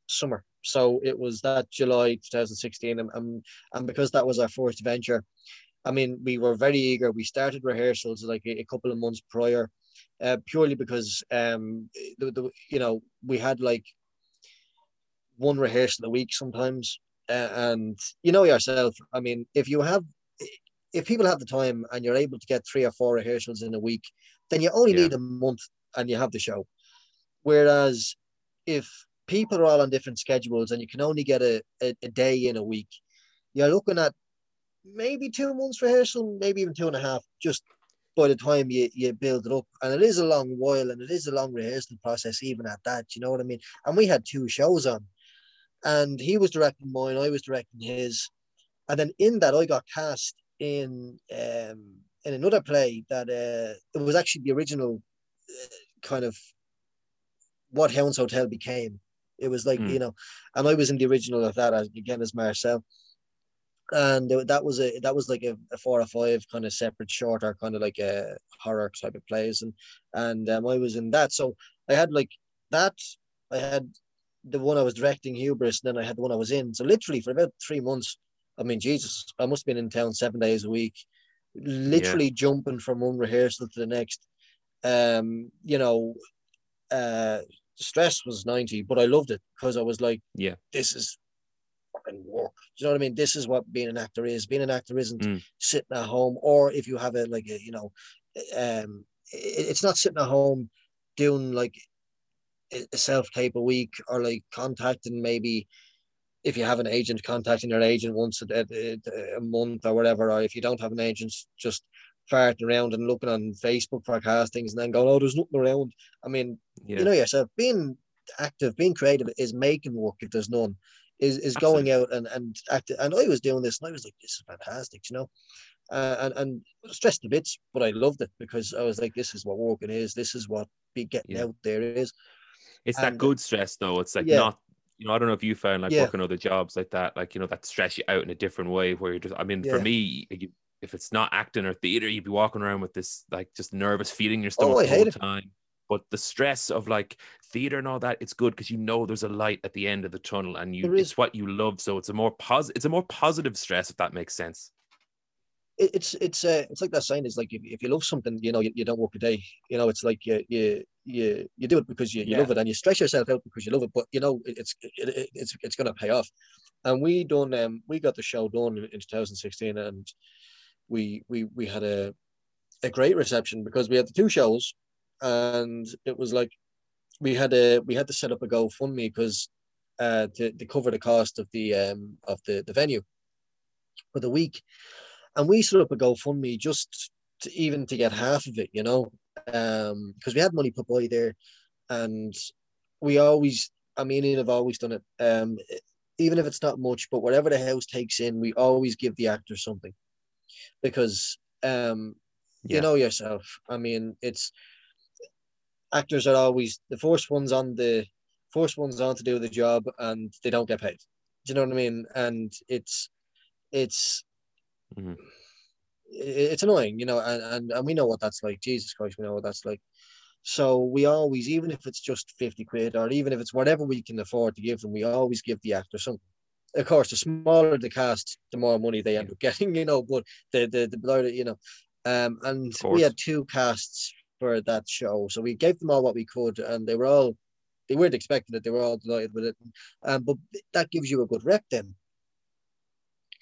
summer. So it was that July 2016, and, and, and because that was our first venture, I mean, we were very eager. We started rehearsals like a, a couple of months prior uh, purely because um, the, the, you know we had like one rehearsal a week sometimes, uh, and you know yourself. I mean, if you have, if people have the time and you're able to get three or four rehearsals in a week, then you only yeah. need a month and you have the show. Whereas if people are all on different schedules and you can only get a, a, a day in a week, you're looking at maybe two months rehearsal, maybe even two and a half, just by the time you, you build it up. And it is a long while and it is a long rehearsal process, even at that, you know what I mean? And we had two shows on. And he was directing mine, I was directing his. And then in that, I got cast in um, in another play that uh, it was actually the original uh, kind of what Hounds Hotel became. It was like, mm. you know, and I was in the original of that as, again as Marcel and that was a that was like a, a, four or five kind of separate shorter kind of like a horror type of plays and and um, I was in that so I had like that I had the one I was directing Hubris and then I had the one I was in so literally for about three months I mean Jesus I must have been in town seven days a week literally yeah. jumping from one rehearsal to the next um you know uh stress was 90 but I loved it because I was like yeah this is fucking work. Do you know what I mean? This is what being an actor is. Being an actor isn't mm. sitting at home, or if you have a like a you know, um, it, it's not sitting at home doing like a self tape a week or like contacting maybe if you have an agent contacting your agent once a, a, a month or whatever, or if you don't have an agent, just farting around and looking on Facebook for castings and then going, oh, there's nothing around. I mean, yeah. you know yourself, being active, being creative is making work if there's none is, is going out and and acting. And I was doing this, and I was like, this is fantastic, you know. Uh, and and stressed a bit, but I loved it because I was like, this is what working is. This is what be getting yeah. out there is. It's and, that good stress, though. It's like yeah. not you know, I don't know if you found like yeah. working other jobs like that, like, you know, that stress you out in a different way where you're just, I mean, yeah. for me, if it's not acting or theater, you'd be walking around with this, like, just nervous feeling your stomach oh, all the time. But the stress of like theater and all that, it's good because you know there's a light at the end of the tunnel, and you it's what you love. So it's a more positive, it's a more positive stress if that makes sense. It's it's uh, it's like that saying is like if, if you love something, you know, you, you don't work a day. You know, it's like you you you, you do it because you, you yeah. love it, and you stress yourself out because you love it. But you know, it's it, it's it's going to pay off. And we done um we got the show done in, in 2016, and we we we had a a great reception because we had the two shows and it was like we had a we had to set up a GoFundMe because uh, to, to cover the cost of the um of the the venue for the week, and we set up a GoFundMe just to, even to get half of it, you know, um because we had money put by there, and we always I mean, I've always done it. Um, even if it's not much, but whatever the house takes in, we always give the actor something because um, yeah. you know yourself. I mean, it's actors are always the first ones on the first ones on to do the job, and they don't get paid. Do you know what I mean? And it's it's mm-hmm. it's annoying, you know, and, and and we know what that's like. Jesus Christ, we know what that's like. So we always, even if it's just 50 quid or even if it's whatever we can afford to give them, we always give the actor something. Of course, the smaller the cast, the more money they end up getting, you know, but the the the you know. Um and we had two casts for that show. So we gave them all what we could and they were all they weren't expecting it, they were all delighted with it. Um, but that gives you a good rep then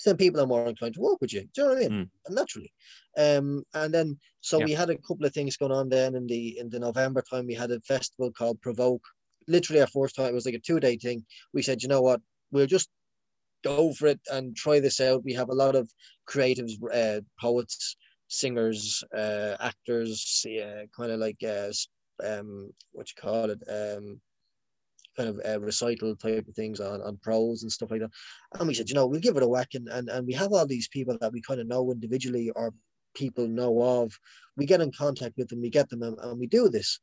then people are more inclined to work with you. Do you know what I mean? Mm. Naturally. Um, and then so yeah. we had a couple of things going on then in the in the November time. We had a festival called Provoke. Literally our first time, it was like a two-day thing. We said, you know what, we'll just go for it and try this out. We have a lot of creatives, uh, poets, singers, uh, actors, yeah, kind of like uh, um, what you call it, um, kind of uh, recital type of things on, on prose and stuff like that. And we said, you know, we'll give it a whack. And, and, and we have all these people that we kind of know individually or people know of. We get in contact with them, we get them, and, and we do this.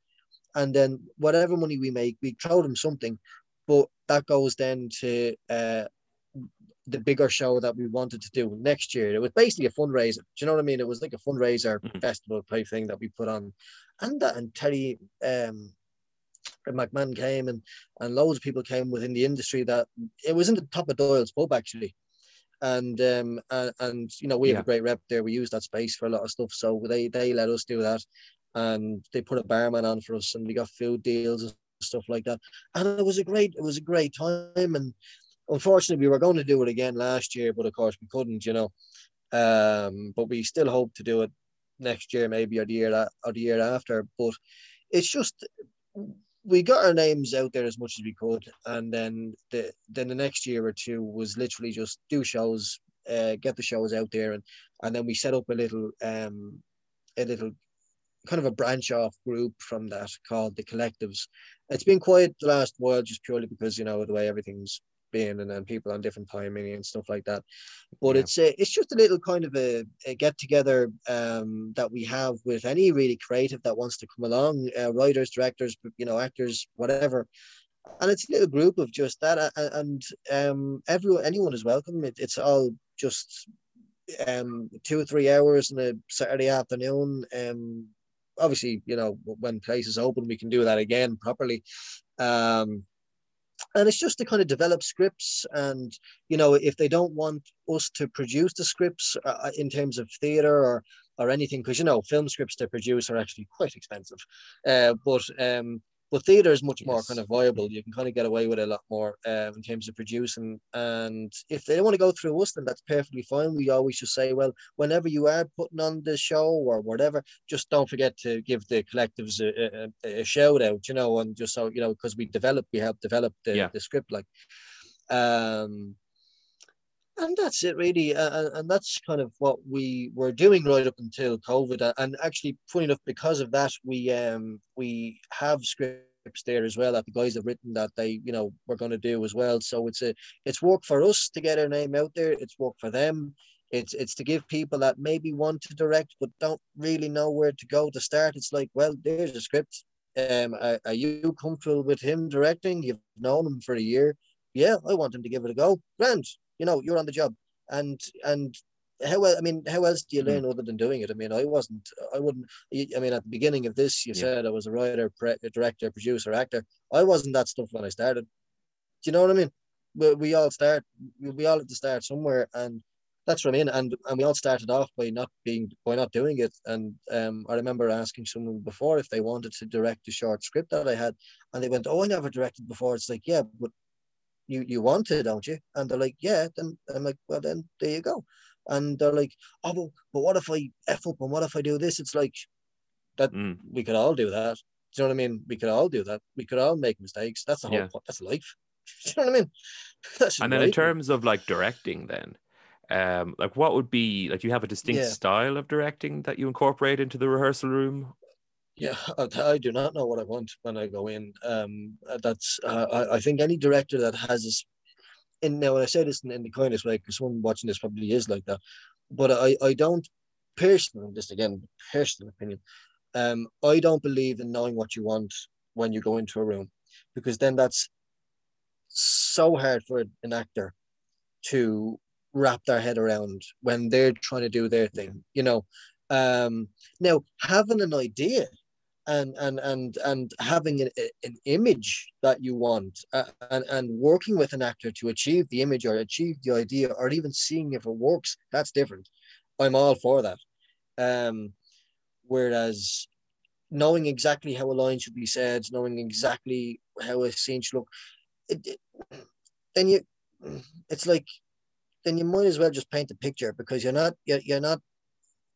And then whatever money we make, we throw them something. But that goes then to uh, the bigger show that we wanted to do next year. It was basically a fundraiser. Do you know what I mean? It was like a fundraiser mm-hmm. festival type thing that we put on. And that and Terry um McMahon came and and loads of people came within the industry that it was in the top of Doyle's pub actually. And um and, and you know we have a great rep there. We use that space for a lot of stuff. So they they let us do that and they put a barman on for us and we got food deals and stuff like that. And it was a great it was a great time and unfortunately we were going to do it again last year, but of course we couldn't, you know. Um but we still hope to do it next year maybe or the year or the year after. But it's just we got our names out there as much as we could, and then the then the next year or two was literally just do shows, uh, get the shows out there, and and then we set up a little um a little kind of a branch off group from that called the collectives. It's been quiet the last while just purely because you know the way everything's been and, then people on different timing and stuff like that. But yeah. it's a, it's just a little kind of a, a get together um, that we have with any really creative that wants to come along, uh, writers, directors, you know, actors, whatever. And it's a little group of just that, uh, uh, and um, everyone, anyone is welcome. It, it's all just um, two or three hours in a Saturday afternoon. Um, obviously, you know, when places open, we can do that again properly. Um, and it's just to kind of develop scripts and you know if they don't want us to produce the scripts uh, uh in terms of theater or or anything because you know film scripts to produce are actually quite expensive. Uh, but um but theater is much more kind of viable. You can kind of get away with it a lot more um, in terms of producing. And if they don't want to go through us, then that's perfectly fine. We always just say, well, whenever you are putting on the show or whatever, just don't forget to give the collectives a, a, a shout out, you know, and just so you know, because we develop, we help develop the, yeah. the script, like. Um, and that's it really uh, and that's kind of what we were doing right up until covid and actually funny enough because of that we um we have scripts there as well that the guys have written that they you know we're going to do as well. So it's a it's work for us to get our name out there. It's work for them. It's it's to give people that maybe want to direct but don't really know where to go to start. It's like well there's a script. Um are, are you comfortable with him directing? You've known him for a year. Yeah i want him to give it a go. Grand you know, you're on the job. And and how well I mean, how else do you hmm. learn mm. other than doing it? I mean, I wasn't, I wouldn't. I mean, at the beginning of this, you yeah. said I was a writer, pre- director, producer, actor. I wasn't that stuff when I started. Do you know what I mean? We, we all start, we all have to start somewhere, and that's what I mean. And and we all started off by not being, by not doing it. And um, I remember asking someone before if they wanted to direct a short script that I had, and they went, "Oh, I never directed before." It's like, yeah, but you you want to, don't you? And they're like, yeah. Then I'm like, well, then there you go. And they're like, oh, but, but what if I f up and what if I do this? It's like, That Mm. we could all do that. Do you know what I mean? We could all do that. We could all make mistakes. That's the whole Yeah. point. That's life. Do you know what I mean? That's And then in terms of like directing, then, um, like what would be like? You have a distinct Yeah. style of directing that you incorporate into the rehearsal room? Yeah, I, do not know what I want when I go in. Um, uh, that's uh, I, I think any director that has this. And now, when I say this in, in the kindest way, because someone watching this probably is like that, but I, I don't personally, just again, personal opinion, um, I don't believe in knowing what you want when you go into a room, because then that's so hard for an actor to wrap their head around when they're trying to do their thing. You know, um, now having an idea and and and and having an, an image that you want uh, and and working with an actor to achieve the image or achieve the idea or even seeing if it works that's different. I'm all for that. Um whereas knowing exactly how a line should be said knowing exactly how a scene should look it, it, then you it's like then you might as well just paint a picture because you're not you're, you're not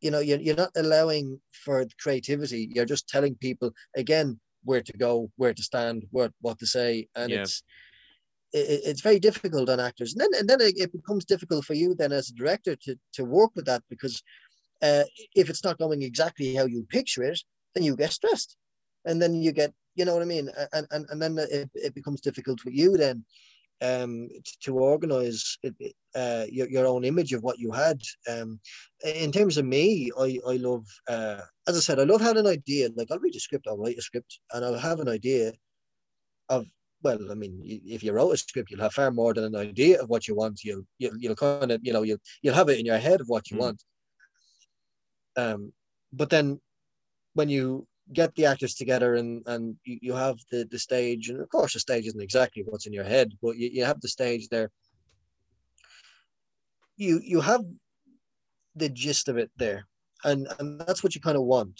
you know you're, you're not allowing for creativity. You're just telling people again where to go where to stand what what to say. And Yeah. it's it, it's very difficult on actors. And then and then it, it becomes difficult for you then as a director to to work with that because uh, if it's not going exactly how you picture it then you get stressed. And then you get you know what i mean? And and, and then it, it becomes difficult for you then um, to organize it, uh, your, your own image of what you had. Um, in terms of me, I, I love, uh, as I said, I love having an idea. Like I'll read a script, I'll write a script, and I'll have an idea of. Well, I mean, if you wrote a script, you'll have far more than an idea of what you want. You'll you'll, you'll kind of you know you'll you'll have it in your head of what you Mm. want. Um, but then when you get the actors together and and you, you have the the stage. And of course the stage isn't exactly what's in your head but you, you have the stage there. You you have the gist of it there. And and that's what you kind of want.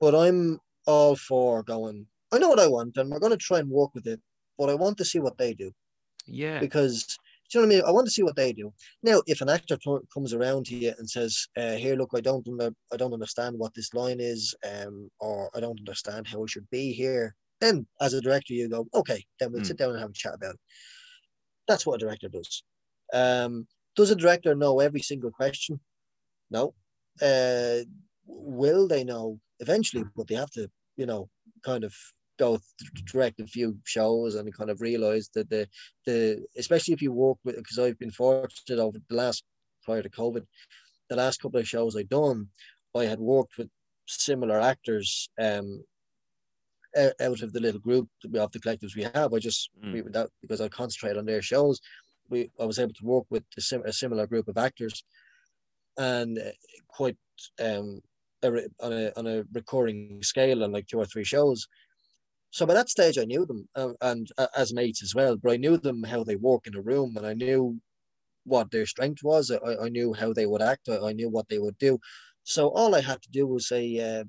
But i'm all for going i know what i want and we're going to try and work with it but i want to see what they do. Yeah, because you know what I mean? I want to see what they do. Now, if an actor t- comes around to you and says, uh, "Here, look, I don't, I don't understand what this line is, um, or I don't understand how it should be here," then, as a director, you go, "Okay, then we'll Mm. sit down and have a chat about it." That's what a director does. Um, does a director know every single question? No. Uh, will they know eventually? But they have to, you know, kind of go direct a few shows and kind of realize that the the especially if you work with because I've been fortunate over the last prior to COVID, the last couple of shows I've done, I had worked with similar actors um out of the little group of the collectives we have. I just Mm. we, that because I concentrate on their shows. We I was able to work with a, sim- a similar group of actors, and uh, quite um a, on a on a recurring scale on like two or three shows. So by that stage, I knew them uh, and uh, as mates as well. But I knew them how they work in a room, and I knew what their strength was. I, I knew how they would act. I, I knew what they would do. So all I had to do was say, uh,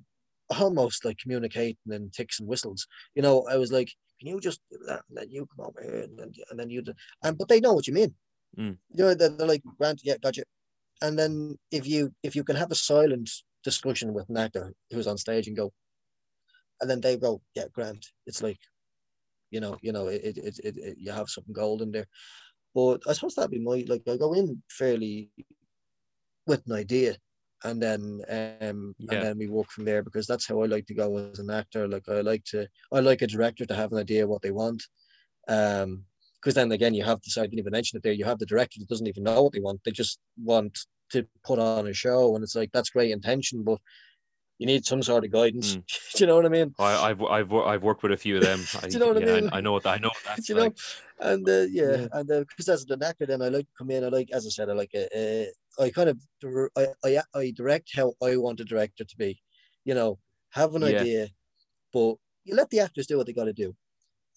almost like communicating in ticks and whistles. You know, I was like, "Can you just do that?" And then you come over here, and then and then you, do, and but they know what you mean. Mm. You know, they're, they're like, "Grant, yeah, gotcha." And then if you if you can have a silent discussion with an actor who's on stage and go, and then they go, "Yeah, Grant," it's like, you know, you know, it it, it, it, you have something gold in there. But I suppose that'd be my like I go in fairly with an idea and then um Yeah. and then we work from there because that's how I like to go as an actor. Like I like to I like a director to have an idea what they want. Um because then again you have this I didn't even mention it there, you have the director that doesn't even know what they want. They just want to put on a show and it's like that's great intention, but you need some sort of guidance. Mm. Do you know what I mean? I, I've I've I've worked with a few of them. I, Do you know what I mean? I know what I know that's you know, like. and uh, yeah, Yeah. and because as an actor, then I like to come in. I like, as I said, I like a, a I kind of I, I I direct how I want a director to be. You know, have an Yeah. idea, but you let the actors do what they got to do,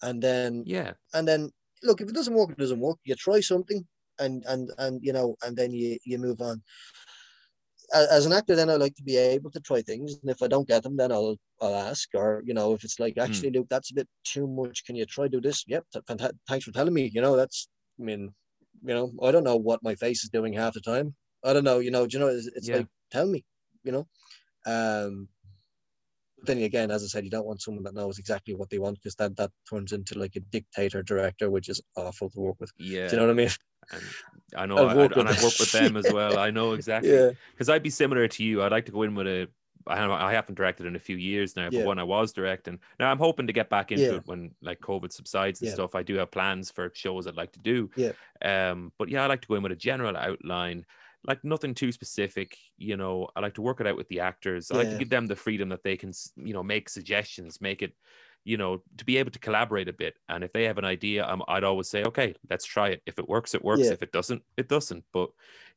and then Yeah, and then look if it doesn't work, it doesn't work. You try something, and and and you know, and then you you move on. As an actor, then I like to be able to try things, and if I don't get them, then I'll I'll ask, or you know, if it's like actually, Luke, that's a bit too much. Can you try do this? Yep, fanta- thanks for telling me. You know, that's I mean, you know, I don't know what my face is doing half the time. I don't know, you know, do you know, it's, it's Yeah. like tell me, you know, um, then again, as I said, you don't want someone that knows exactly what they want because that that turns into like a dictator director, which is awful to work with. Yeah. Do you know what I mean? And I know, I've I, worked and with I've worked with them as well. I know exactly. Yeah. Because I'd be similar to you. I'd like to go in with a. I don't know, I haven't directed in a few years now, but Yeah. when I was directing, now I'm hoping to get back into Yeah. it when like COVID subsides and Yeah. stuff. I do have plans for shows I'd like to do. Yeah. Um, but yeah, I like to go in with a general outline, like nothing too specific. You know, I like to work it out with the actors. I like to give them the freedom that they can, you know, make suggestions, make it, you know, to be able to collaborate a bit. And if they have an idea, I'm, I'd always say, okay, let's try it. If it works, it works. Yeah. If it doesn't, it doesn't. But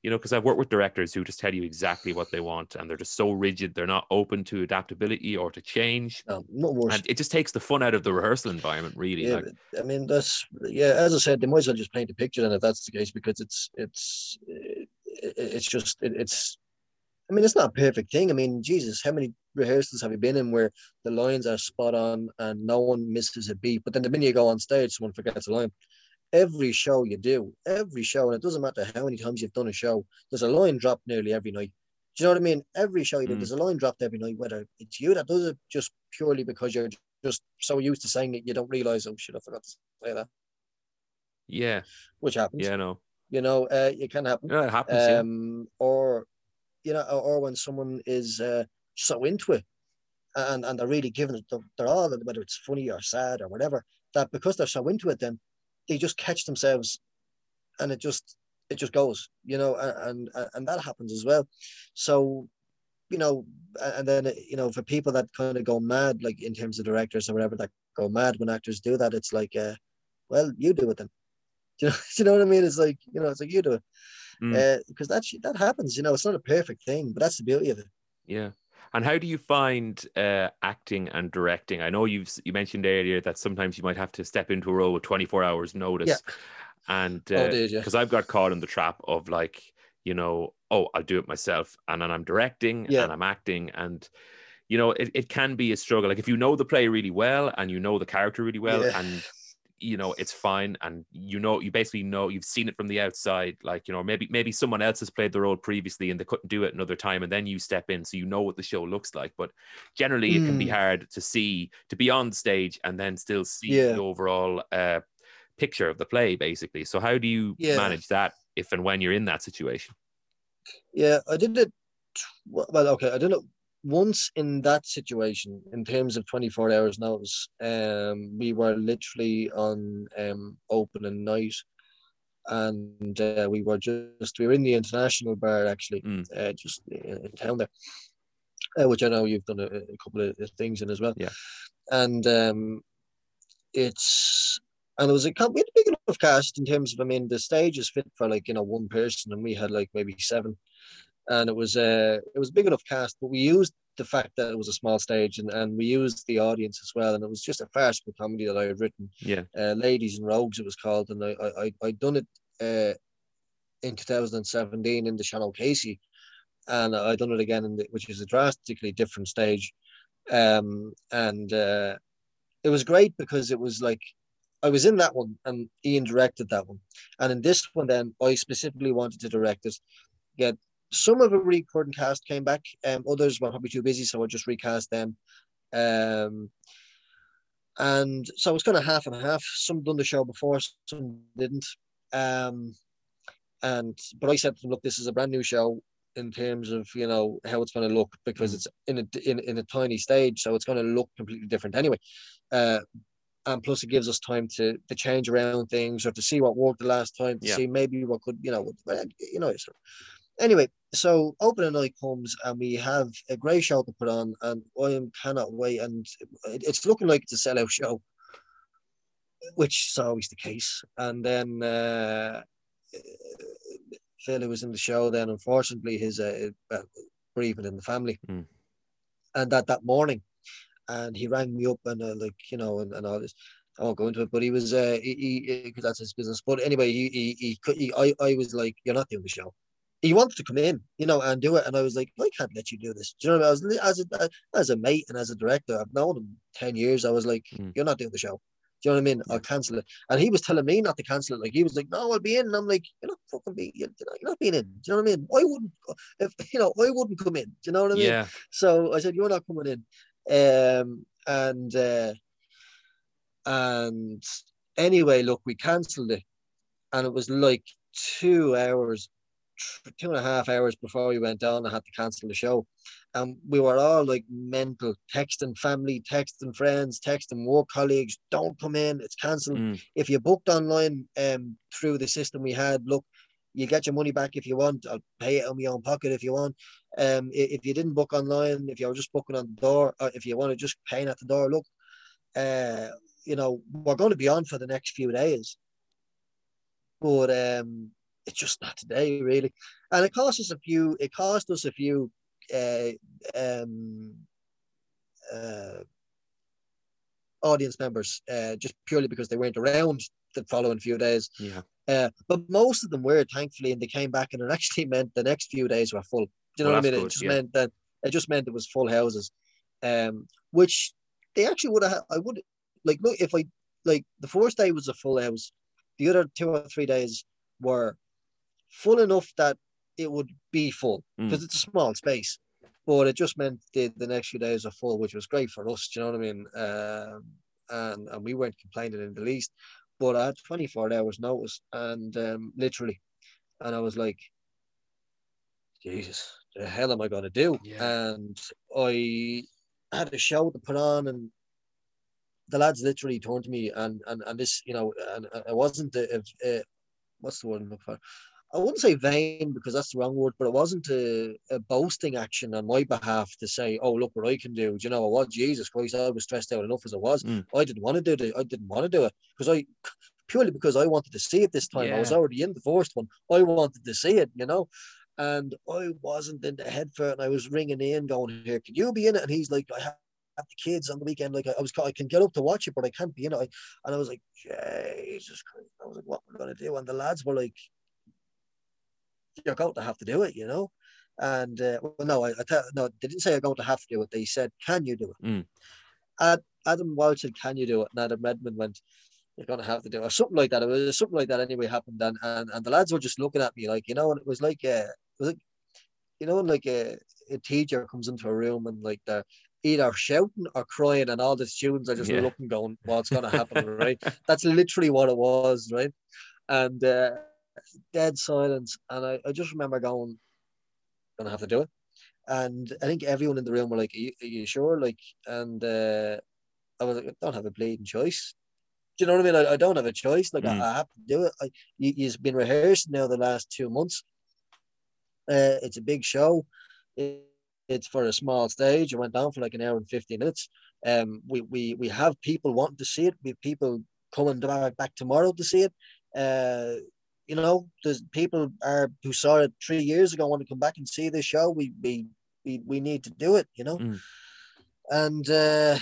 you know, because I've worked with directors who just tell you exactly what they want, and they're just so rigid. They're not open to adaptability or to change, No, not worse. and it just takes the fun out of the rehearsal environment. Really, yeah, like, I mean that's yeah. As I said, they might as well just paint a picture and if that's the case because it's it's it, it's just it, it's. I mean, it's not a perfect thing. I mean, Jesus, how many rehearsals have you been in where the lines are spot on and no one misses a beat? But then the minute you go on stage, someone forgets a line. Every show you do, every show, and it doesn't matter how many times you've done a show, there's a line dropped nearly every night. Do you know what I mean? Every show you do, Mm. there's a line dropped every night, whether it's you that does it just purely because you're just so used to saying it, you don't realize, oh shit, I forgot to say that, yeah, which happens. yeah, no, You know, uh, it can happen. yeah, it happens. yeah. Um, or, you know, or, when someone is uh, so into it and, and they're really giving it their all, whether it's funny or sad or whatever, that because they're so into it, then they just catch themselves and it just, it just goes, you know, and, and, and that happens as well. So, you know, and then, you know, for people that kind of go mad, like in terms of directors or whatever that go mad when actors do that, it's like, uh, well, you do it then. Do you know, you know what I mean? It's like, you know, it's like you do it. Mm. Uh, because that that happens, you know, it's not a perfect thing, but that's the beauty of it. Yeah. And how do you find uh, acting and directing? I know you've you mentioned earlier that sometimes you might have to step into a role with 24 hours notice. Yeah. And Oh, uh, because I've got caught in the trap of like, you know, oh, I'll do it myself. And then I'm directing Yeah. and I'm acting. And, you know, it, it can be a struggle. Like if you know the play really well and you know the character really well Yeah. and you know it's fine and you know you basically know you've seen it from the outside like you know maybe maybe someone else has played the role previously and they couldn't do it another time and then you step in so you know what the show looks like but generally it can be Mm. hard to see to be on stage and then still see Yeah. the overall uh picture of the play basically so how do you Yeah. manage that if and when you're in that situation Yeah, I did it. Well, okay, I did it once in that situation in terms of 24 hours notice. Um, we were literally on um opening night, and uh, we were just we were in the international bar actually, Mm. uh, just in, in town there, uh, which I know you've done a, a couple of things in as well. Yeah. and um, it's and it was a we had a big enough cast in terms of I mean the stage is fit for like you know one person and we had like maybe seven, and it was a it was a big enough cast but we used the fact that it was a small stage and, and we used the audience as well and it was just a farcical comedy that I had written. Yeah. Uh, Ladies and Rogues it was called and I I I I'd done it uh in 2017 in the Channel Casey and I done it again in the, which is a drastically different stage. Um and uh it was great because it was like I was in that one and Ian directed that one. And in this one then I specifically wanted to direct it get some of the recording cast came back um others were probably too busy so I just recast them um and so it's kind of half and half. Some done the show before, some didn't. Um, and but I said to them, look, this is a brand new show in terms of you know how it's going to look because Mm. it's in a in, in a tiny stage, so it's going to look completely different anyway. Uh, and plus, it gives us time to to change around things or to see what worked the last time, to Yeah. see maybe what could you know you know. So anyway, so opening night comes and we have a great show to put on, and I am cannot wait. And it's looking like it's a sellout show, which is always the case. And then uh, Phil, who was in the show, then unfortunately his uh, bereavement in the family, Mm. and that that morning, and he rang me up and uh, like you know and, and all this. I won't go into it, but he was uh, he because that's his business. But anyway, he he, he, he I I was like, you're not doing the show he wanted to come in, you know, and do it. And I was like, I can't let you do this. Do you know what I mean? I was as a as a mate and as a director, I've known him ten years. I was like, Mm. you're not doing the show. Do you know what I mean? I'll cancel it. And he was telling me not to cancel it. Like he was like, no, I'll be in. And I'm like, you're not fucking be, you're, you're not being in. Do you know what I mean? I wouldn't, if you know, I wouldn't come in. Do you know what I mean? yeah So I said, you're not coming in. Um, and uh, and anyway, look, we cancelled it, and it was like two hours, two and a half hours before we went down. I had to cancel the show, and we were all like mental, texting family, texting friends, texting work colleagues. Don't come in, it's cancelled. Mm. If you booked online um through the system we had, look, you get your money back if you want. I'll pay it on my own pocket if you want. Um, if you didn't book online, if you were just booking on the door, or if you want to just paying at the door, look, uh, you know, we're going to be on for the next few days. But um, it's just not today, really. And it cost us a few. It cost us a few. Uh, um, uh, audience members, uh, just purely because they weren't around the following few days. Yeah. Uh, but most of them were, thankfully, and they came back, and it actually meant the next few days were full. Do you know Well, what I mean? good, it just yeah. meant that it just meant it was full houses, um, which they actually would have. I would like look if I like the first day was a full house, the other two or three days were full enough that it would be full Mm. because it's a small space. But it just meant the, the next few days are full, which was great for us. Do you know what I mean? Um, and and we weren't complaining in the least. But I had 24 hours notice, and um, literally, and I was like, Jesus, the hell am I going to do? Yeah. And I had a show to put on, and the lads literally turned to me, and and and this, you know, and and it wasn't a what's the word I'm looking for? I wouldn't say vain because that's the wrong word, but it wasn't a, a boasting action on my behalf to say, "Oh, look what I can do." Do you know what? Jesus Christ, I was stressed out enough as I was. Mm. I didn't want to do it. I didn't want to do it because I purely because I wanted to see it this time. I was already in the first one. I wanted to see it, you know, and I wasn't in the head for it. And I was ringing in, going, "Here, can you be in it?" And he's like, "I have." the kids on the weekend, like I, I was, I can get up to watch it, but I can't be in it. I, and I was like, Jesus Christ! I was like, what am I gonna do? And the lads were like, you're going to have to do it, you know. And uh, well, no, I, no, they didn't say you're going to have to do it. They said, "Can you do it?" Mm. Ad, Adam Walsh said, "Can you do it?" And Adam Redmond went, "You're going to have to do it," or something like that. It was something like that. Anyway, happened, and and, and the lads were just looking at me like, you know, and it was like, uh, it was like, you know, like a, a teacher comes into a room and like they're either shouting or crying, and all the students are just Yeah. looking, going, "What's going to happen?" right? That's literally what it was, right? And uh, dead silence. And I, I just remember going, gonna have to do it. And I think everyone in the room were like, Are you, are you sure? Like, and uh, I was like, I don't have a bleeding choice. Do you know what I mean? I, I don't have a choice. Like, Mm. I, I have to do it. I, you, you've been rehearsed now the last two months. Uh, it's a big show. It, it's for a small stage. It went down for like an hour and 50 minutes. Um, we, we, we have people wanting to see it. We have people coming back, back tomorrow to see it. Uh, you know, there's people are who saw it three years ago want to come back and see the show. We we we, we need to do it, you know. Mm. And uh,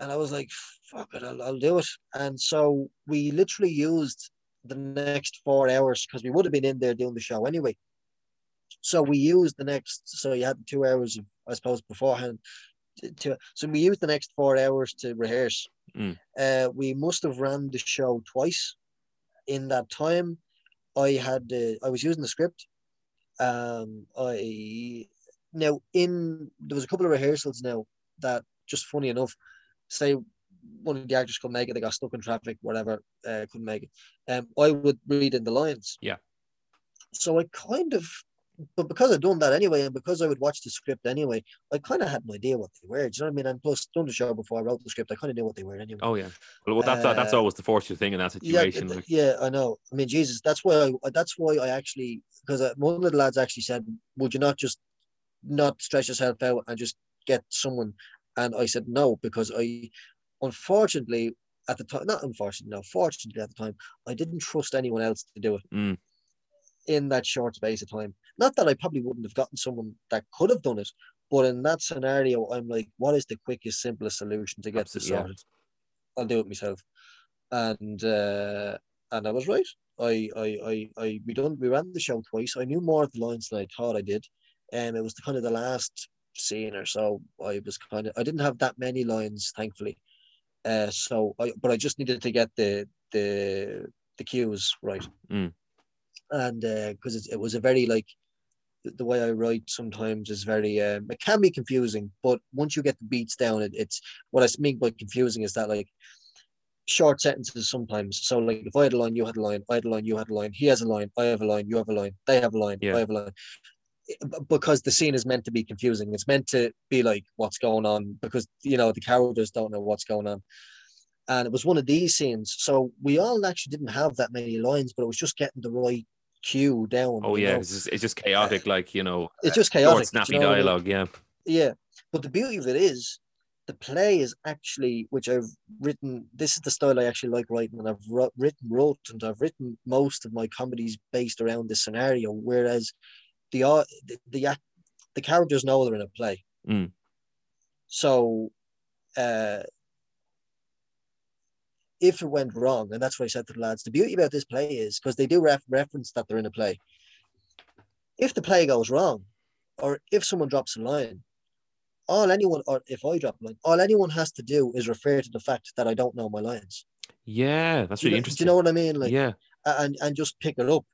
and I was like, fuck it, I'll, I'll do it. And so we literally used the next four hours because we would have been in there doing the show anyway. So we used the next. So you had two hours, of, I suppose, beforehand. To, to, so we used the next four hours to rehearse. Mm. Uh, we must have ran the show twice in that time. I had uh, I was using the script. Um, I now in there was a couple of rehearsals now that just funny enough, say one of the actors couldn't make it, they got stuck in traffic, whatever, uh, couldn't make it. Um, I would read in the lines. Yeah. So I kind of, but because I'd done that anyway, and because I would watch the script anyway, I kind of had an idea what they were. Do you know what I mean? And plus, done the show before I wrote the script, I kind of knew what they were anyway. Oh yeah. Well, that's that's Uh, always the fortunate thing in that situation. th- like, yeah, I know. I mean, Jesus, that's why I that's why I actually because one of the lads actually said, "Would you not just not stretch yourself out and just get someone?" And I said no because I, unfortunately, at the time, not unfortunately, no, fortunately at the time, I didn't trust anyone else to do it Mm. In that short space of time. Not that I probably wouldn't have gotten someone that could have done it, but in that scenario, I'm like, what is the quickest, simplest solution to get this Absolutely, yeah. sorted? I'll do it myself. And uh, and I was right. I I I, I we done we ran the show twice. I knew more of the lines than I thought I did. And it was the kind of the last scene or so. I was kind of I didn't have that many lines, thankfully. Uh, so I but I just needed to get the the the cues right. Mm. And because it, it was a very like the way I write sometimes is very um, it can be confusing, but once you get the beats down, it, it's what I mean by confusing is that like short sentences sometimes. So like if I had a line, you had a line, I had a line, you had a line, he has a line, I have a line, you have a line, they have a line, Yeah. I have a line. Because the scene is meant to be confusing. It's meant to be like what's going on because you know the characters don't know what's going on. And it was one of these scenes. So we all actually didn't have that many lines, but it was just getting the right cue down. Oh yeah, it's just, it's just chaotic, like you know, It's just chaotic. snappy you know what I mean? dialogue. Yeah, Yeah, but the beauty of it is the play is actually, which I've written. This is the style I actually like writing, and I've wrote, written, wrote, and I've written most of my comedies based around this scenario. Whereas the the the, act- the characters know they're in a play, Mm. so uh, if it went wrong, and that's what I said to the lads, the beauty about this play is because they do ref- reference that they're in a play. If the play goes wrong, or if someone drops a line, all anyone, or if I drop a line, all anyone has to do is refer to the fact that I don't know my lines. yeah, that's Do you know, interesting. Do you know what I mean? Like, yeah, and and just pick it up.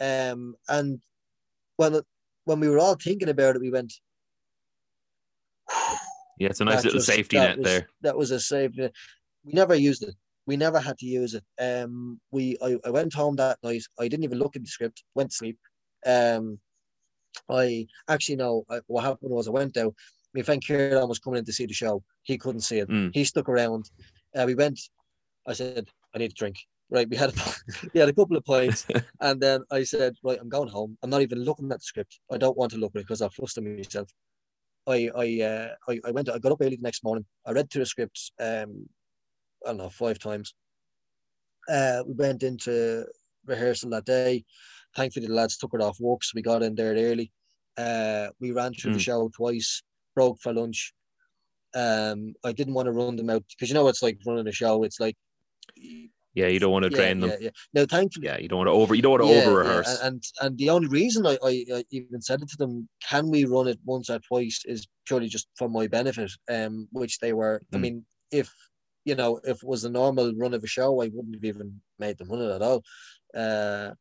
Um, and when when we were all thinking about it, we went. yeah, it's a nice that little just- safety net was- there. That was a safety net. We never used it. We never had to use it. Um, we I, I went home that night. I didn't even look at the script. Went to sleep. Um, I actually no. I, what happened was I went out. My friend Kieran was coming in to see the show. He couldn't see it. Mm. He stuck around. Uh, we went. I said, I need a drink. Right, we had a, we had a couple of pints, and then I said, right, I'm going home. I'm not even looking at the script. I don't want to look at it because I'll fluster myself. I I uh I, I went I got up early the next morning. I read through the script um I don't know five times. Uh we went into rehearsal that day. Thankfully the lads took it off work, so we got in there early. Uh we ran through the Mm. show twice, broke for lunch. Um I didn't want to run them out because you know it's like running a show. It's like Yeah, you don't want to yeah, drain them. yeah, yeah. No, thankfully Yeah, you don't want to over. You don't want to yeah, over yeah, rehearse. And and the only reason I, I, I even said it to them, can we run it once or twice, is purely just for my benefit. Um, which they were. I Mm. mean, if you know, if it was a normal run of a show, I wouldn't have even made them run it at all. Uh,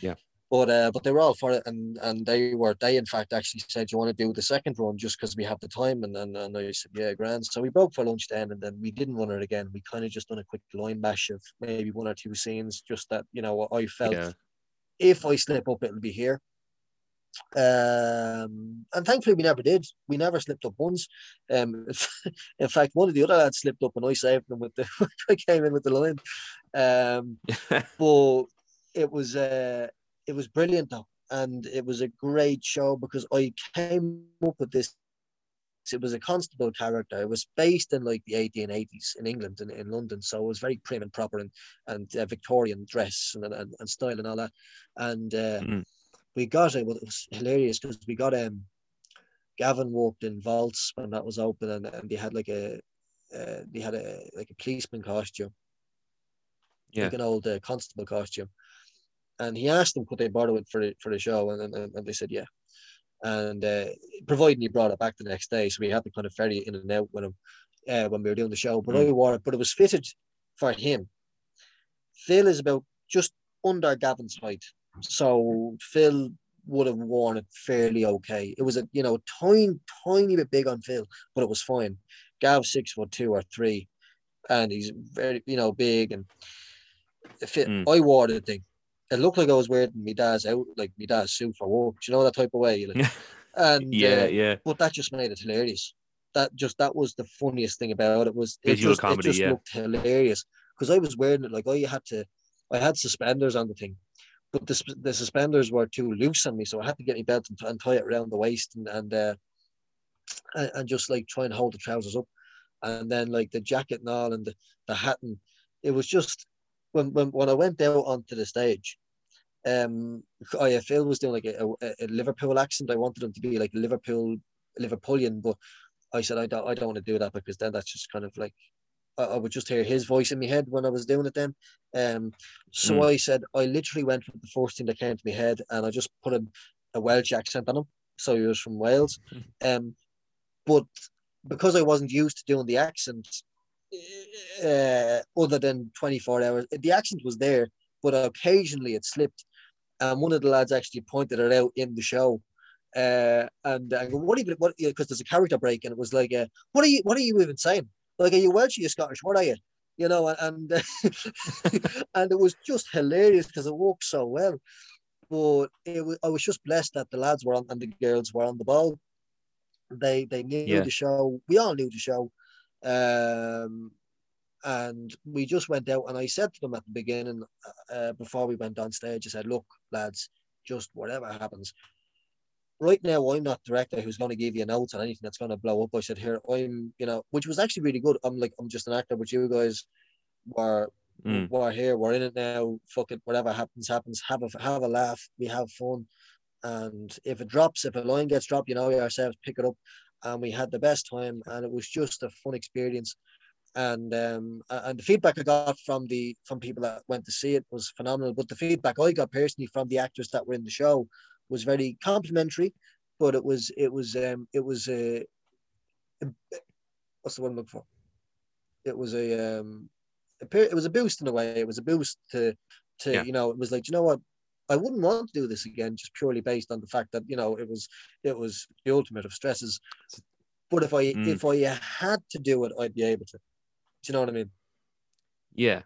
Yeah. But uh, but they were all for it, and and they were. They in fact actually said, "You want to do the second run just because we have the time?" And, and and I said, "Yeah, grand." So we broke for lunch then, and then we didn't run it again. We kind of just done a quick line bash of maybe one or two scenes, just that you know I felt yeah, if I slip up, it'll be here. Um, and thankfully, we never did. We never slipped up once. Um, in fact, one of the other lads slipped up, and I saved them with the. I came in with the line. Um, but it was uh, it was brilliant though, and it was a great show because I came up with this. It was a constable character. It was based in like the 1880s in England and in, London, so it was very prim and proper and and uh, Victorian dress and, and and style and all that. And uh, Mm. We got it. Well, it was hilarious because we got um Gavin walked in vaults when that was open, and, and they had like a uh, they had a like a policeman costume yeah. like an old uh, constable costume. And he asked them could they borrow it for the, for the show, and, and, and they said yeah. And uh, providing he brought it back the next day, so we had to kind of ferry it in and out with him uh, when we were doing the show. But I wore it, but it was fitted for him. Phil is about just under Gavin's height, so Phil would have worn it fairly okay. It was a you know tiny tiny bit big on Phil, but it was fine. Gav's six foot two or three, and he's very you know big and it fit. Mm. I wore the thing. It looked like I was wearing my dad's out like my dad's suit for work. Do you know that type of way? Like, and yeah, uh, yeah. but that just made it hilarious. That just that was the funniest thing about it was it Visual just, comedy, it just yeah. looked hilarious because I was wearing it like I had to, I had suspenders on the thing, but the, the suspenders were too loose on me, so I had to get my belt and, and tie it around the waist and and, uh, and and just like try and hold the trousers up, and then like the jacket and all and the, the hat and it was just when when when I went out onto the stage, um, I Phil was doing like a, a, a Liverpool accent. I wanted him to be like Liverpool Liverpoolian, but I said I don't I don't want to do that because then that's just kind of like I, I would just hear his voice in my head when I was doing it then. Um, so Mm. I said I literally went with the first thing that came to my head and I just put a, a Welsh accent on him. So he was from Wales. Um, but because I wasn't used to doing the accent, uh, other than 24 hours, the accent was there, but occasionally it slipped. And one of the lads actually pointed it out in the show. Uh, and I go, what are you, what, because there's a character break and it was like, uh, what are you, what are you even saying? Like, are you Welsh or you Scottish? What are you? You know, and, and it was just hilarious because it worked so well. But it was, I was just blessed that the lads were on and the girls were on the ball. They they knew Yeah. the show. We all knew the show. Um, and we just went out and I said to them at the beginning, uh, before we went on stage, I said, look, lads, just whatever happens. Right now, I'm not director who's going to give you notes on anything that's going to blow up. I said, here, I'm, you know, which was actually really good. I'm like, I'm just an actor, but you guys were Mm. we're here, we're in it now. Fuck it, whatever happens, happens. Have a have a laugh. We have fun, and if it drops, if a line gets dropped, you know ourselves pick it up. And we had the best time, and it was just a fun experience. And um, and the feedback I got from the from people that went to see it was phenomenal. But the feedback I got personally from the actors that were in the show was very complimentary. But it was it was um it was a, what's the one I'm looking for? It was a um a, it was a boost in a way. It was a boost to to Yeah. you know it was like you know what I wouldn't want to do this again just purely based on the fact that you know it was it was the ultimate of stresses. But if I Mm. if I had to do it, I'd be able to. Do you know what I mean? Yeah.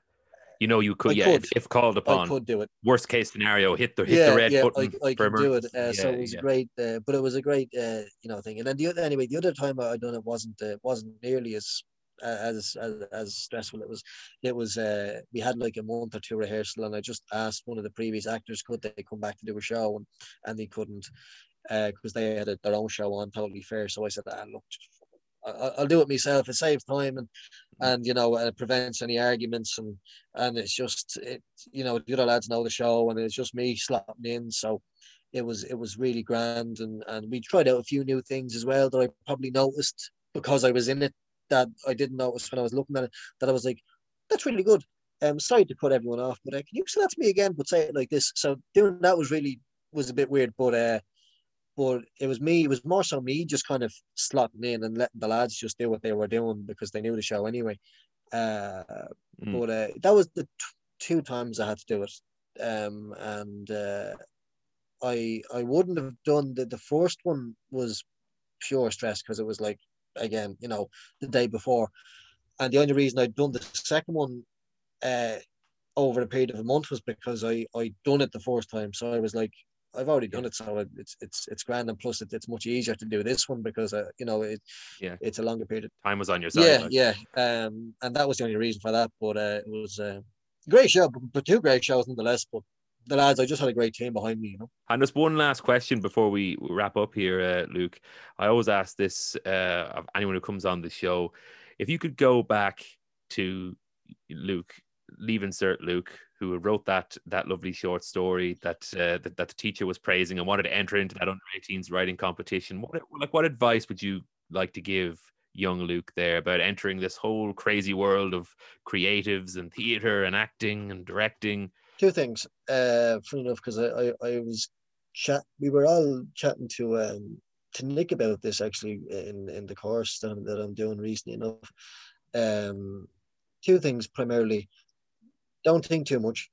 You know, you could, I yeah, could. If, if called I upon, could do it. worst case scenario, hit the hit yeah, the red yeah, button. I, I could do it. Uh, so it was yeah. great, uh, but it was a great, uh, you know, thing. And then the other, anyway, the other time I done it wasn't uh, wasn't nearly as uh, as as as stressful. It was, it was. Uh, we had like a month or two rehearsal, and I just asked one of the previous actors could they come back to do a show, and and they couldn't because they had a, their own show on totally fair. So I said, ah, look, I- I- I'll do it myself. It saves time and and you know it prevents any arguments and and it's just it you know the other lads know the show and it's just me slapping in. So it was it was really grand and and we tried out a few new things as well that I probably noticed because I was in it that I didn't notice when I was looking at it that I was like that's really good. I'm um, sorry to put everyone off, but uh, can you say that to me again? But say it like this. So doing that was really was a bit weird, but uh, but it was me. It was more so me just kind of slotting in and letting the lads just do what they were doing because they knew the show anyway. Uh, Mm. but uh, that was the t- two times I had to do it, um, and uh, I I wouldn't have done the the first one was pure stress because it was like again you know the day before, and the only reason I'd done the second one, uh, over a period of a month was because I I done it the first time, so I was like. I've already done it, so it- it's it's it's grand, and plus it, it's much easier to do this one because uh, you know it Yeah. it's a longer period. Time was on your side. Yeah, like. yeah, um, and that was the only reason for that. But uh, it was a great show, but, but two great shows nonetheless. But the lads, I just had a great team behind me. You know, And just one last question before we wrap up here, uh, Luke. I always ask this uh, of anyone who comes on the show: if you could go back to Luke, Leaving Cert Luke, who wrote that that lovely short story that uh, that, that the teacher was praising and wanted to enter into that under 18s writing competition. What like what advice would you like to give young Luke there about entering this whole crazy world of creatives and theater and acting and directing? two things. Uh, funny enough, because I, I I was chat. We were all chatting to um to Nick about this actually in in the course that I'm, that I'm doing recently enough. Um, two things primarily. Don't think too much,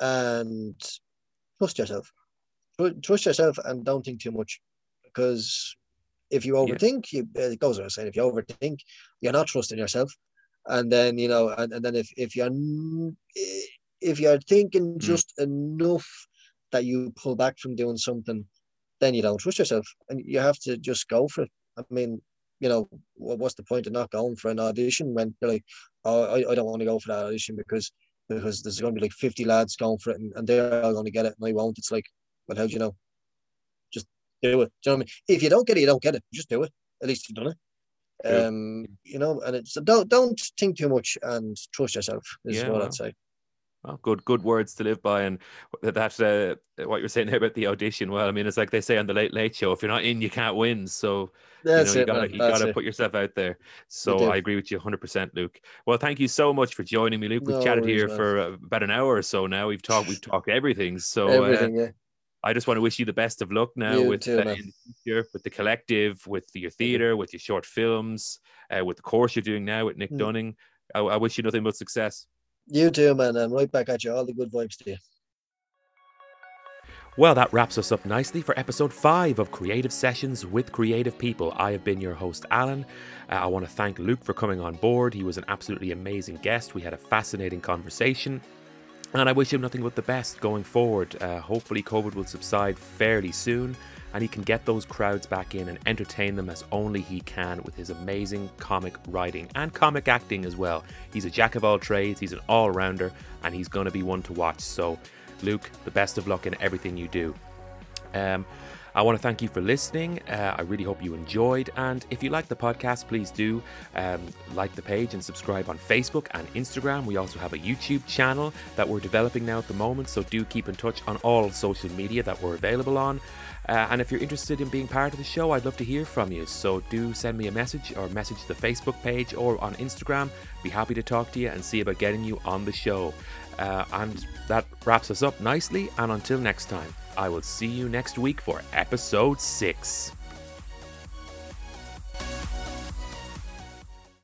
and trust yourself. Trust yourself and don't think too much, because if you overthink, you it goes without saying. If you overthink, you're not trusting yourself, and then you know, and, and then if if you're if you're thinking hmm. just enough that you pull back from doing something, then you don't trust yourself, and you have to just go for it. I mean, you know, wha- what's the point of not going for an audition when you're like, oh, I, I don't want to go for that audition because because there's going to be like 50 lads going for it and, and they're all going to get it and I won't. It's like, well, how do you know? Just do it. Do you know what I mean? If you don't get it, you don't get it. Just do it. At least you've done it. Um, you know, and it's don't don't think too much and trust yourself is Yeah, what well. I'd say. Oh, good, good words to live by. And that, uh, what you're saying there about the audition. Well, I mean, it's like they say on the Late Late Show: if you're not in, you can't win. So That's you know, you gotta, man. you gotta it. put yourself out there. So. I agree with you 100, percent Luke. Well, thank you so much for joining me, Luke. We've No chatted worries, here man. for uh, about an hour or so now. We've talked, we've talked everything. So uh, yeah. I just want to wish you the best of luck now You with too, uh, in the future, with the collective, with your theatre, with your short films, uh, with the course you're doing now with Nick Mm. Dunning. I, I wish you nothing but success. You too, man. And right back at you. All the good vibes to you. Well, that wraps us up nicely for episode 5 of Creative Sessions with Creative People. I have been your host, Alan. Uh, I want to thank Luke for coming on board. He was an absolutely amazing guest. We had a fascinating conversation. And I wish him nothing but the best going forward. Uh, hopefully, COVID will subside fairly soon and he can get those crowds back in and entertain them as only he can with his amazing comic writing and comic acting as well. He's a jack of all trades, he's an all rounder, and he's going to be one to watch. So, Luke, the best of luck in everything you do. Um, I want to thank you for listening. Uh, I really hope you enjoyed. And if you like the podcast, please do um, like the page and subscribe on Facebook and Instagram. We also have a YouTube channel that we're developing now at the moment. So do keep in touch on all social media that we're available on. Uh, and if you're interested in being part of the show, I'd love to hear from you. So do send me a message or message the Facebook page or on Instagram. Be happy to talk to you and see about getting you on the show. Uh, and that wraps us up nicely. And until next time, I will see you next week for episode 6.